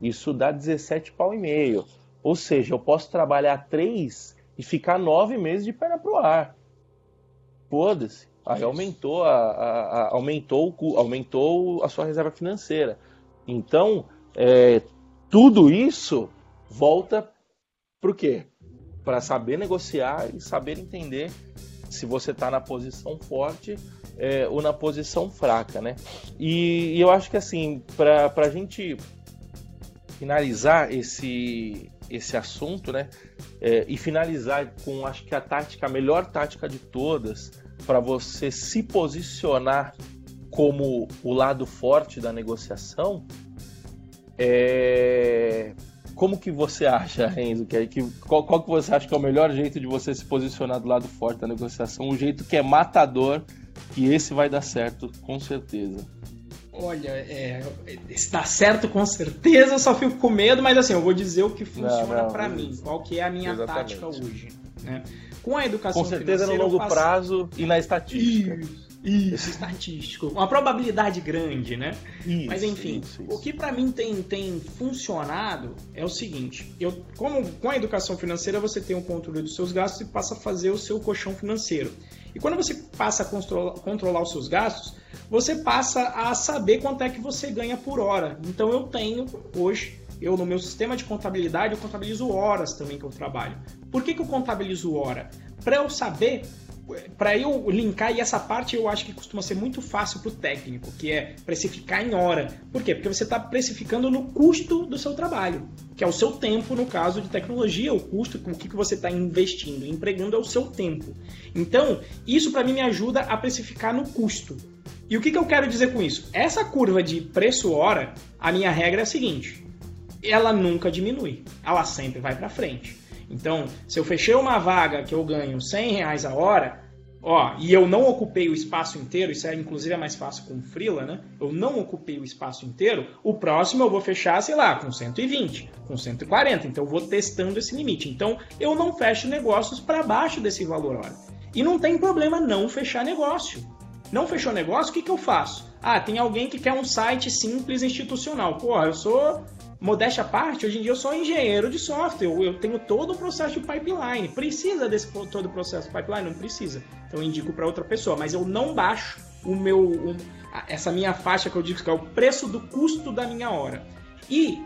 isso dá 17 pau e meio. Ou seja, eu posso trabalhar três e ficar nove meses de perna pro ar. Foda-se. Aí aumentou a, a, a, aumentou, aumentou a sua reserva financeira. Então, é, tudo isso volta para o quê? Para saber negociar e saber entender se você está na posição forte é, ou na posição fraca, né? E, e eu acho que assim, para a gente finalizar esse, esse assunto, né? É, e finalizar com acho que a tática, a melhor tática de todas para você se posicionar como o lado forte da negociação. É... Como que você acha, Renzo? Que, que, qual, qual que você acha que é o melhor jeito de você se posicionar do lado forte da negociação? Um jeito que é matador, que esse vai dar certo, com certeza. Olha, é, está certo com certeza, eu só fico com medo, mas assim, eu vou dizer o que funciona para mim, qual que é a minha Exatamente. tática hoje. Né? Com a educação Com certeza no longo faço... prazo e na estatística. Isso, isso, estatístico. Uma probabilidade grande, né? Isso, Mas enfim, isso, isso. o que para mim tem, tem funcionado é o seguinte: eu, como com a educação financeira você tem um controle dos seus gastos e passa a fazer o seu colchão financeiro. E quando você passa a controlar, controlar os seus gastos, você passa a saber quanto é que você ganha por hora. Então eu tenho hoje eu no meu sistema de contabilidade, eu contabilizo horas também que eu trabalho. Por que, que eu contabilizo hora? Para eu saber para eu linkar, e essa parte eu acho que costuma ser muito fácil para o técnico, que é precificar em hora. Por quê? Porque você está precificando no custo do seu trabalho, que é o seu tempo, no caso de tecnologia, o custo, o que, que você está investindo, empregando é o seu tempo. Então, isso para mim me ajuda a precificar no custo. E o que, que eu quero dizer com isso? Essa curva de preço-hora, a minha regra é a seguinte: ela nunca diminui, ela sempre vai para frente. Então, se eu fechei uma vaga que eu ganho 100 reais a hora, ó, e eu não ocupei o espaço inteiro, isso é inclusive é mais fácil com freela, né? Eu não ocupei o espaço inteiro, o próximo eu vou fechar, sei lá, com 120, com 140, então eu vou testando esse limite. Então, eu não fecho negócios para baixo desse valor hora. E não tem problema não fechar negócio. Não fechou negócio, o que, que eu faço? Ah, tem alguém que quer um site simples institucional. Porra, eu sou modéstia à parte, hoje em dia eu sou engenheiro de software, eu, tenho todo o processo de pipeline. Precisa desse todo o processo de pipeline? Não precisa. Então eu indico para outra pessoa, mas eu não baixo o meu essa minha faixa que eu digo que é o preço do custo da minha hora. E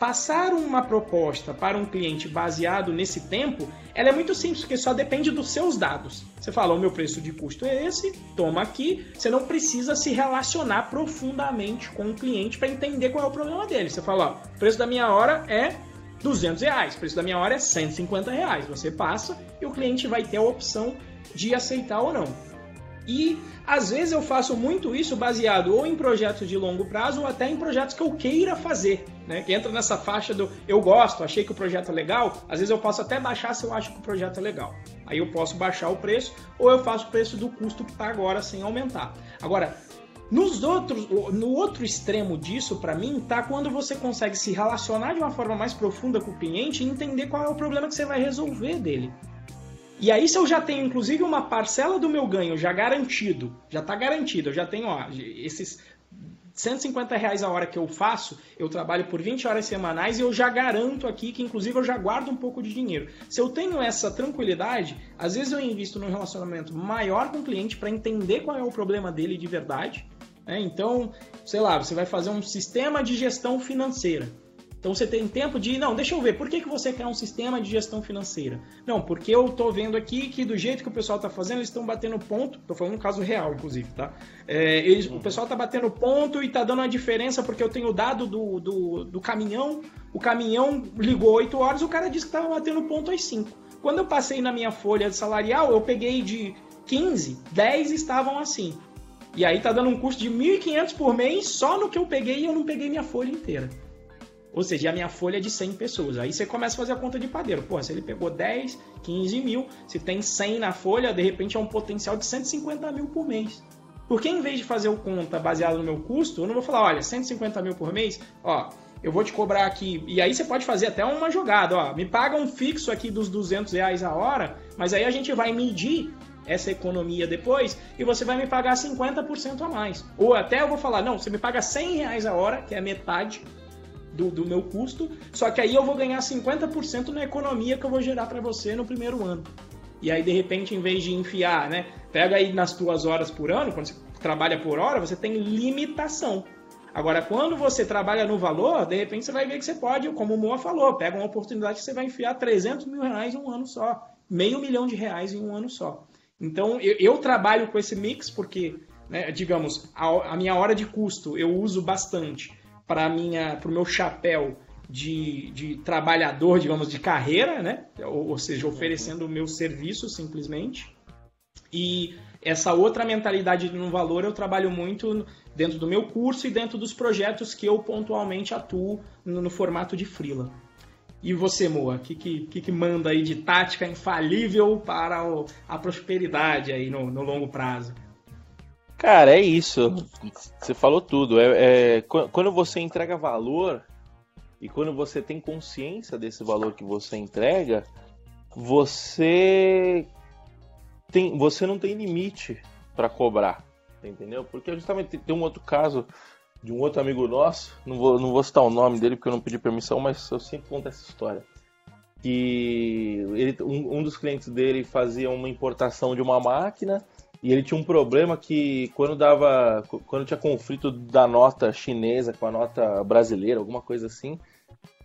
passar uma proposta para um cliente baseado nesse tempo, ela é muito simples, porque só depende dos seus dados. Você fala, o meu preço de custo é esse, toma aqui. Você não precisa se relacionar profundamente com o cliente para entender qual é o problema dele. Você fala, ó, o preço da minha hora é 200 reais, o preço da minha hora é 150 reais. Você passa e o cliente vai ter a opção de aceitar ou não. E às vezes eu faço muito isso baseado ou em projetos de longo prazo ou até em projetos que eu queira fazer, né? Que entra nessa faixa do eu gosto, achei que o projeto é legal, às vezes eu posso até baixar se eu acho que o projeto é legal. Aí eu posso baixar o preço ou eu faço o preço do custo que está agora sem aumentar. Agora, nos outros, no outro extremo disso, para mim, tá quando você consegue se relacionar de uma forma mais profunda com o cliente e entender qual é o problema que você vai resolver dele. E aí, se eu já tenho, inclusive, uma parcela do meu ganho já garantido, já está garantido, eu já tenho ó, esses 150 reais a hora que eu faço, eu trabalho por 20 horas semanais e eu já garanto aqui que, inclusive, eu já guardo um pouco de dinheiro. Se eu tenho essa tranquilidade, às vezes eu invisto num relacionamento maior com o cliente para entender qual é o problema dele de verdade. Né? Então, sei lá, você vai fazer um sistema de gestão financeira. Então você tem tempo de, não, deixa eu ver, por que, que você quer um sistema de gestão financeira? Não, porque eu estou vendo aqui que do jeito que o pessoal está fazendo, eles estão batendo ponto, estou falando um caso real, inclusive, tá? É, eles, o pessoal está batendo ponto e está dando uma diferença porque eu tenho o dado do, do, do caminhão, o caminhão ligou 8 horas, o cara disse que estava batendo ponto às 5. Quando eu passei na minha folha salarial, eu peguei de 15, 10 estavam assim. E aí tá dando um custo de 1.500 por mês só no que eu peguei e eu não peguei minha folha inteira. Ou seja, a minha folha é de 100 pessoas. Aí você começa a fazer a conta de padeiro. Pô, se ele pegou 10, 15 mil, se tem 100 na folha, de repente é um potencial de 150 mil por mês. Porque em vez de fazer o conta baseado no meu custo, eu não vou falar, olha, 150 mil por mês, ó, eu vou te cobrar aqui. E aí você pode fazer até uma jogada, ó, me paga um fixo aqui dos 200 reais a hora, mas aí a gente vai medir essa economia depois e você vai me pagar 50% a mais. Ou até eu vou falar, não, você me paga 100 reais a hora, que é metade, do, do meu custo, só que aí eu vou ganhar 50% na economia que eu vou gerar para você no primeiro ano. E aí, de repente, em vez de enfiar, né? Pega aí nas tuas horas por ano, quando você trabalha por hora, você tem limitação. Agora, quando você trabalha no valor, de repente você vai ver que você pode, como o Moa falou, pega uma oportunidade que você vai enfiar 300 mil reais em um ano só, meio milhão de reais em um ano só. Então, eu, eu trabalho com esse mix porque, né, digamos, a, a minha hora de custo eu uso bastante para minha para o meu chapéu de, de trabalhador, digamos, de carreira, né? Ou, ou seja, oferecendo o meu serviço simplesmente. E essa outra mentalidade no valor eu trabalho muito dentro do meu curso e dentro dos projetos que eu pontualmente atuo no, no formato de freela. E você, Moa, o que, que, que, manda aí de tática infalível para o, a prosperidade aí no, no longo prazo? Cara, é isso. Você falou tudo. É, é, quando você entrega valor e quando você tem consciência desse valor que você entrega, você tem, você não tem limite para cobrar, entendeu? Porque justamente tem um outro caso de um outro amigo nosso, não vou, não vou citar o nome dele porque eu não pedi permissão, mas eu sempre conto essa história. Que ele, um, um dos clientes dele fazia uma importação de uma máquina e ele tinha um problema que quando dava. Quando tinha conflito da nota chinesa com a nota brasileira, alguma coisa assim,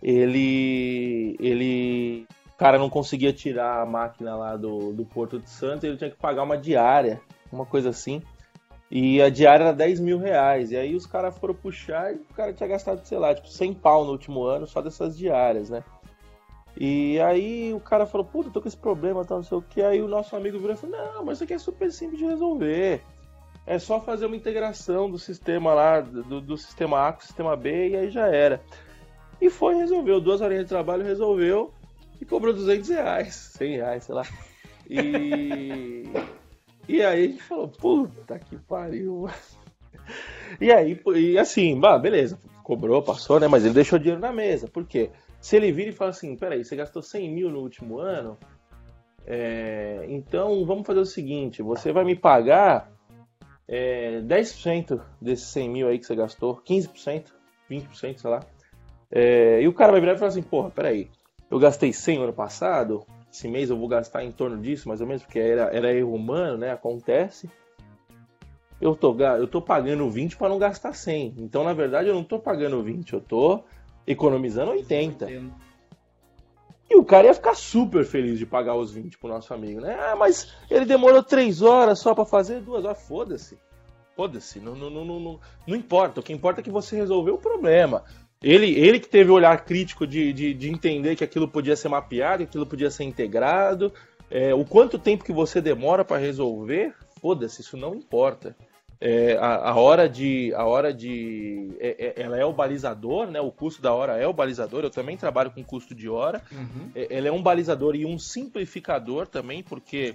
ele ele o cara não conseguia tirar a máquina lá do, do Porto de Santos, ele tinha que pagar uma diária, uma coisa assim. E a diária era 10 mil reais. E aí os caras foram puxar e o cara tinha gastado, sei lá, tipo 100 pau no último ano só dessas diárias, né? E aí o cara falou, puta, tô com esse problema, tal, não sei o que. Aí o nosso amigo virou e falou, não, mas isso aqui é super simples de resolver. É só fazer uma integração do sistema lá, do, do sistema A com o sistema B, e aí já era. E foi, resolveu. Duas horinhas de trabalho, resolveu. E cobrou 200 reais, 100 reais, sei lá. E... e aí a gente falou, puta que pariu. E aí, e assim, bah, beleza, cobrou, passou, né? Mas ele deixou dinheiro na mesa. Por quê? Se ele vira e fala assim, peraí, você gastou 100 mil no último ano, é, então vamos fazer o seguinte, você vai me pagar é, 10% desses 100 mil aí que você gastou, 15%, 20%, sei lá. É, e o cara vai virar e falar assim, porra, peraí, eu gastei 100 no ano passado, esse mês eu vou gastar em torno disso, mais ou menos, porque era, era erro humano, né? Acontece. Eu tô, eu tô pagando 20 para não gastar 100. Então, na verdade, eu não tô pagando 20, eu tô economizando 80. E o cara ia ficar super feliz de pagar os 20 pro nosso amigo, né? Ah, mas ele demorou 3 horas só para fazer, duas horas. Foda-se. Foda-se. Não, não, não, não, não importa. O que importa é que você resolveu o problema. Ele, ele que teve o olhar crítico de, de, de entender que aquilo podia ser mapeado, que aquilo podia ser integrado. É, o quanto tempo que você demora para resolver, foda-se, isso não importa. É, a, a, hora de a hora de é, é, ela é o balizador né? O custo da hora é o balizador. Eu também trabalho com custo de hora. Uhum. É, ela é um balizador e um simplificador também porque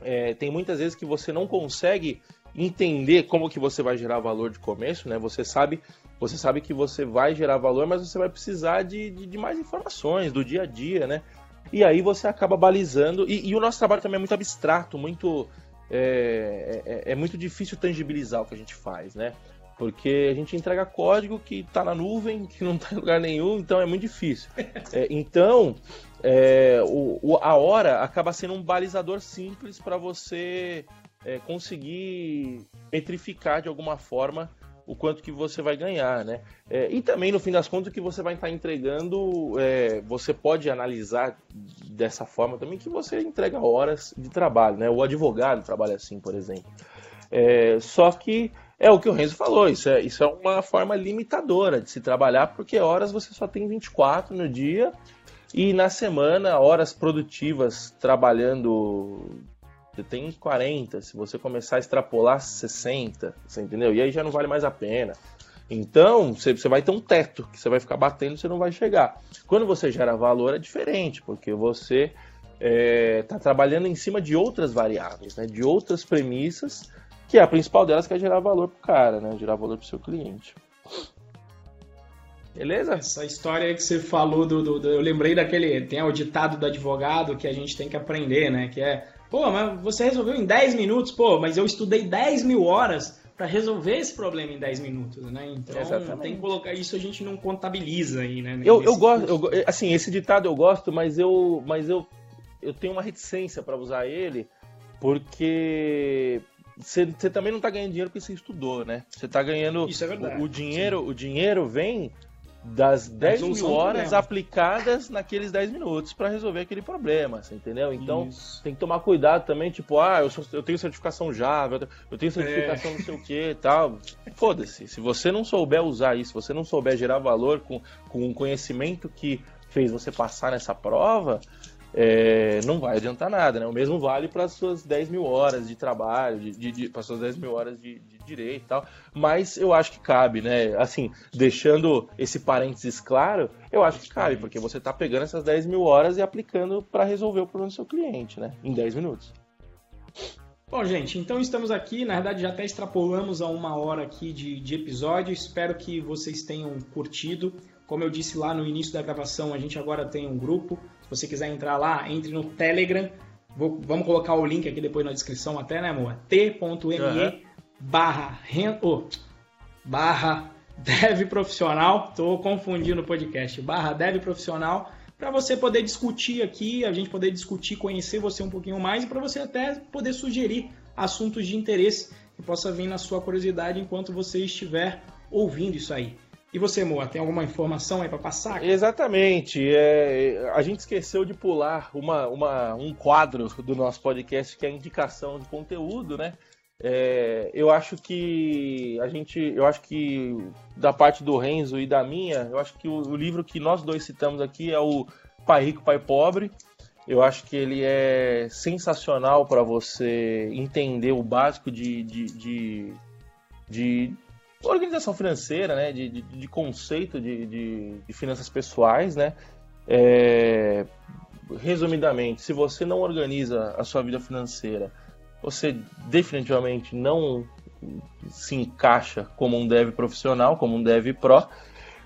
é, tem muitas vezes que você não consegue entender como que você vai gerar valor de começo né? Você sabe você sabe que você vai gerar valor mas você vai precisar de, de, de mais informações do dia a dia né? E aí você acaba balizando. E, e o nosso trabalho também é muito abstrato muito é, é, é, muito difícil tangibilizar o que a gente faz, né? Porque a gente entrega código que está na nuvem, que não está em lugar nenhum, então é muito difícil. É, então, é, o, o, a hora acaba sendo um balizador simples para você é, conseguir metrificar de alguma forma o quanto que você vai ganhar, né? É, e também, no fim das contas, o que você vai estar entregando, é, você pode analisar dessa forma também que você entrega horas de trabalho, né? O advogado trabalha assim, por exemplo. É, só que é o que o Renzo falou, isso é, isso é uma forma limitadora de se trabalhar, porque horas você só tem 24 no dia e na semana, horas produtivas trabalhando você tem 40, se você começar a extrapolar 60, você entendeu? E aí já não vale mais a pena. Então, você, vai ter um teto que você vai ficar batendo e você não vai chegar. Quando você gera valor é diferente, porque você está é, tá trabalhando em cima de outras variáveis, né? de outras premissas, que é a principal delas que é gerar valor para o cara, né? gerar valor para o seu cliente. Beleza? Essa história que você falou do, do, do, Eu lembrei daquele. Tem o ditado do advogado que a gente tem que aprender, né? Que é Pô, mas você resolveu em 10 minutos, pô, mas eu estudei 10 mil horas para resolver esse problema em 10 minutos, né? Então Exatamente. tem que colocar isso a gente não contabiliza aí, né? Eu, eu gosto, eu, assim, esse ditado eu gosto, mas eu, mas eu, eu tenho uma reticência para usar ele, porque você, você também não está ganhando dinheiro porque você estudou, né? Você está ganhando. Isso é verdade. O, o dinheiro, Sim. o dinheiro vem das 10 mil horas aplicadas naqueles 10 minutos para resolver aquele problema, entendeu? Então Isso. tem que tomar cuidado também, tipo, ah, eu, sou, eu tenho certificação Java, eu tenho certificação é. não sei o que e tal. Foda-se, se você não souber usar isso, se você não souber gerar valor com, com o conhecimento que fez você passar nessa prova, é, não vai adiantar nada, né? O mesmo vale para as suas 10 mil horas de trabalho, de, de, de para suas 10 mil horas de, de direito e tal. Mas eu acho que cabe, né? Assim, deixando esse parênteses claro, eu acho que cabe, porque você está pegando essas 10 mil horas e aplicando para resolver o problema do seu cliente, né? Em 10 minutos. Bom, gente, então estamos aqui. Na verdade, já até extrapolamos a uma hora aqui de, de episódio. Espero que vocês tenham curtido. Como eu disse lá no início da gravação, a gente agora tem um grupo. Se você quiser entrar lá, entre no Telegram. Vou, vamos colocar o link aqui depois na descrição até, né, amor? t.me uhum. barra, oh, barra dev profissional. Estou confundindo o podcast. Barra dev profissional para você poder discutir aqui, a gente poder discutir, conhecer você um pouquinho mais e para você até poder sugerir assuntos de interesse que possa vir na sua curiosidade enquanto você estiver ouvindo isso aí. E você, Moa, tem alguma informação aí para passar? Exatamente. É, a gente esqueceu de pular uma, uma, um quadro do nosso podcast que é a indicação de conteúdo, né? É, eu acho que a gente, eu acho que da parte do Renzo e da minha, eu acho que o, o livro que nós dois citamos aqui é o Pai Rico, Pai Pobre. Eu acho que ele é sensacional para você entender o básico de, de, de, de organização financeira, né? de, de, de conceito de, de, de, finanças pessoais. Né? É, resumidamente, se você não organiza a sua vida financeira, você definitivamente não se encaixa como um dev profissional, como um dev pro.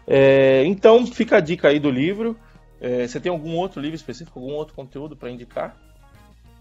É, então fica a dica aí do livro. É, você tem algum outro livro específico, algum outro conteúdo para indicar?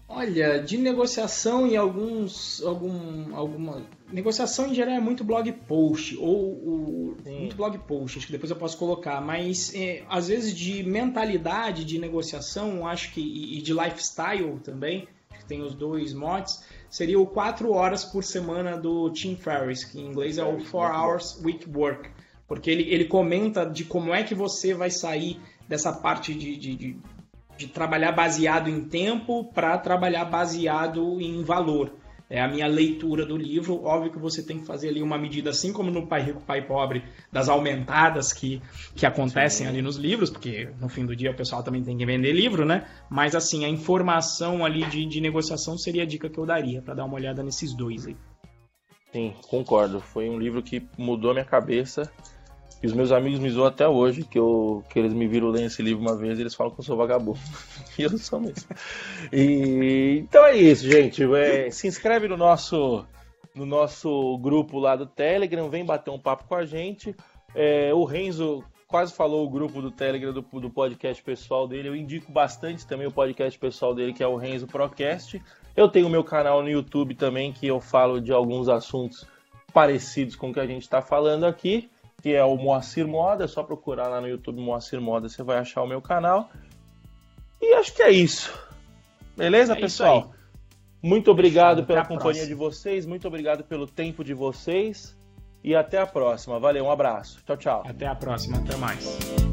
Olha, de negociação e alguns. Algum, alguma. Negociação em geral é muito blog post, ou, muito blog post, acho que depois eu posso colocar, mas é, às vezes de mentalidade de negociação, acho que. e de lifestyle também, que tem os dois mods, seria o 4 horas por semana do Tim Ferriss, que em inglês é o 4 Hours Week Work. Porque ele, ele comenta de como é que você vai sair dessa parte de, de, de, de trabalhar baseado em tempo para trabalhar baseado em valor. É a minha leitura do livro. Óbvio que você tem que fazer ali uma medida, assim como no Pai Rico, Pai Pobre, das aumentadas que, que acontecem Sim. ali nos livros, porque no fim do dia o pessoal também tem que vender livro, né? Mas assim, a informação ali de, de negociação seria a dica que eu daria para dar uma olhada nesses dois aí. Sim, concordo. Foi um livro que mudou a minha cabeça e os meus amigos me zoam até hoje, que, eu, que eles me viram lendo esse livro uma vez e eles falam que eu sou vagabundo. e eu sou mesmo. E, então é isso, gente. É, se inscreve no nosso, no nosso grupo lá do Telegram, vem bater um papo com a gente. É, o Renzo quase falou o grupo do Telegram do, do podcast pessoal dele. Eu indico bastante também o podcast pessoal dele, que é o Renzo Procast. Eu tenho o meu canal no YouTube também, que eu falo de alguns assuntos parecidos com o que a gente está falando aqui que é o Moacir Moda. É só procurar lá no YouTube Moacir Moda, você vai achar o meu canal. E acho que é isso. Beleza, é pessoal? Isso muito obrigado pela companhia de vocês, muito obrigado pelo tempo de vocês. E até a próxima. Valeu, um abraço. Tchau, tchau. Até a próxima, até mais.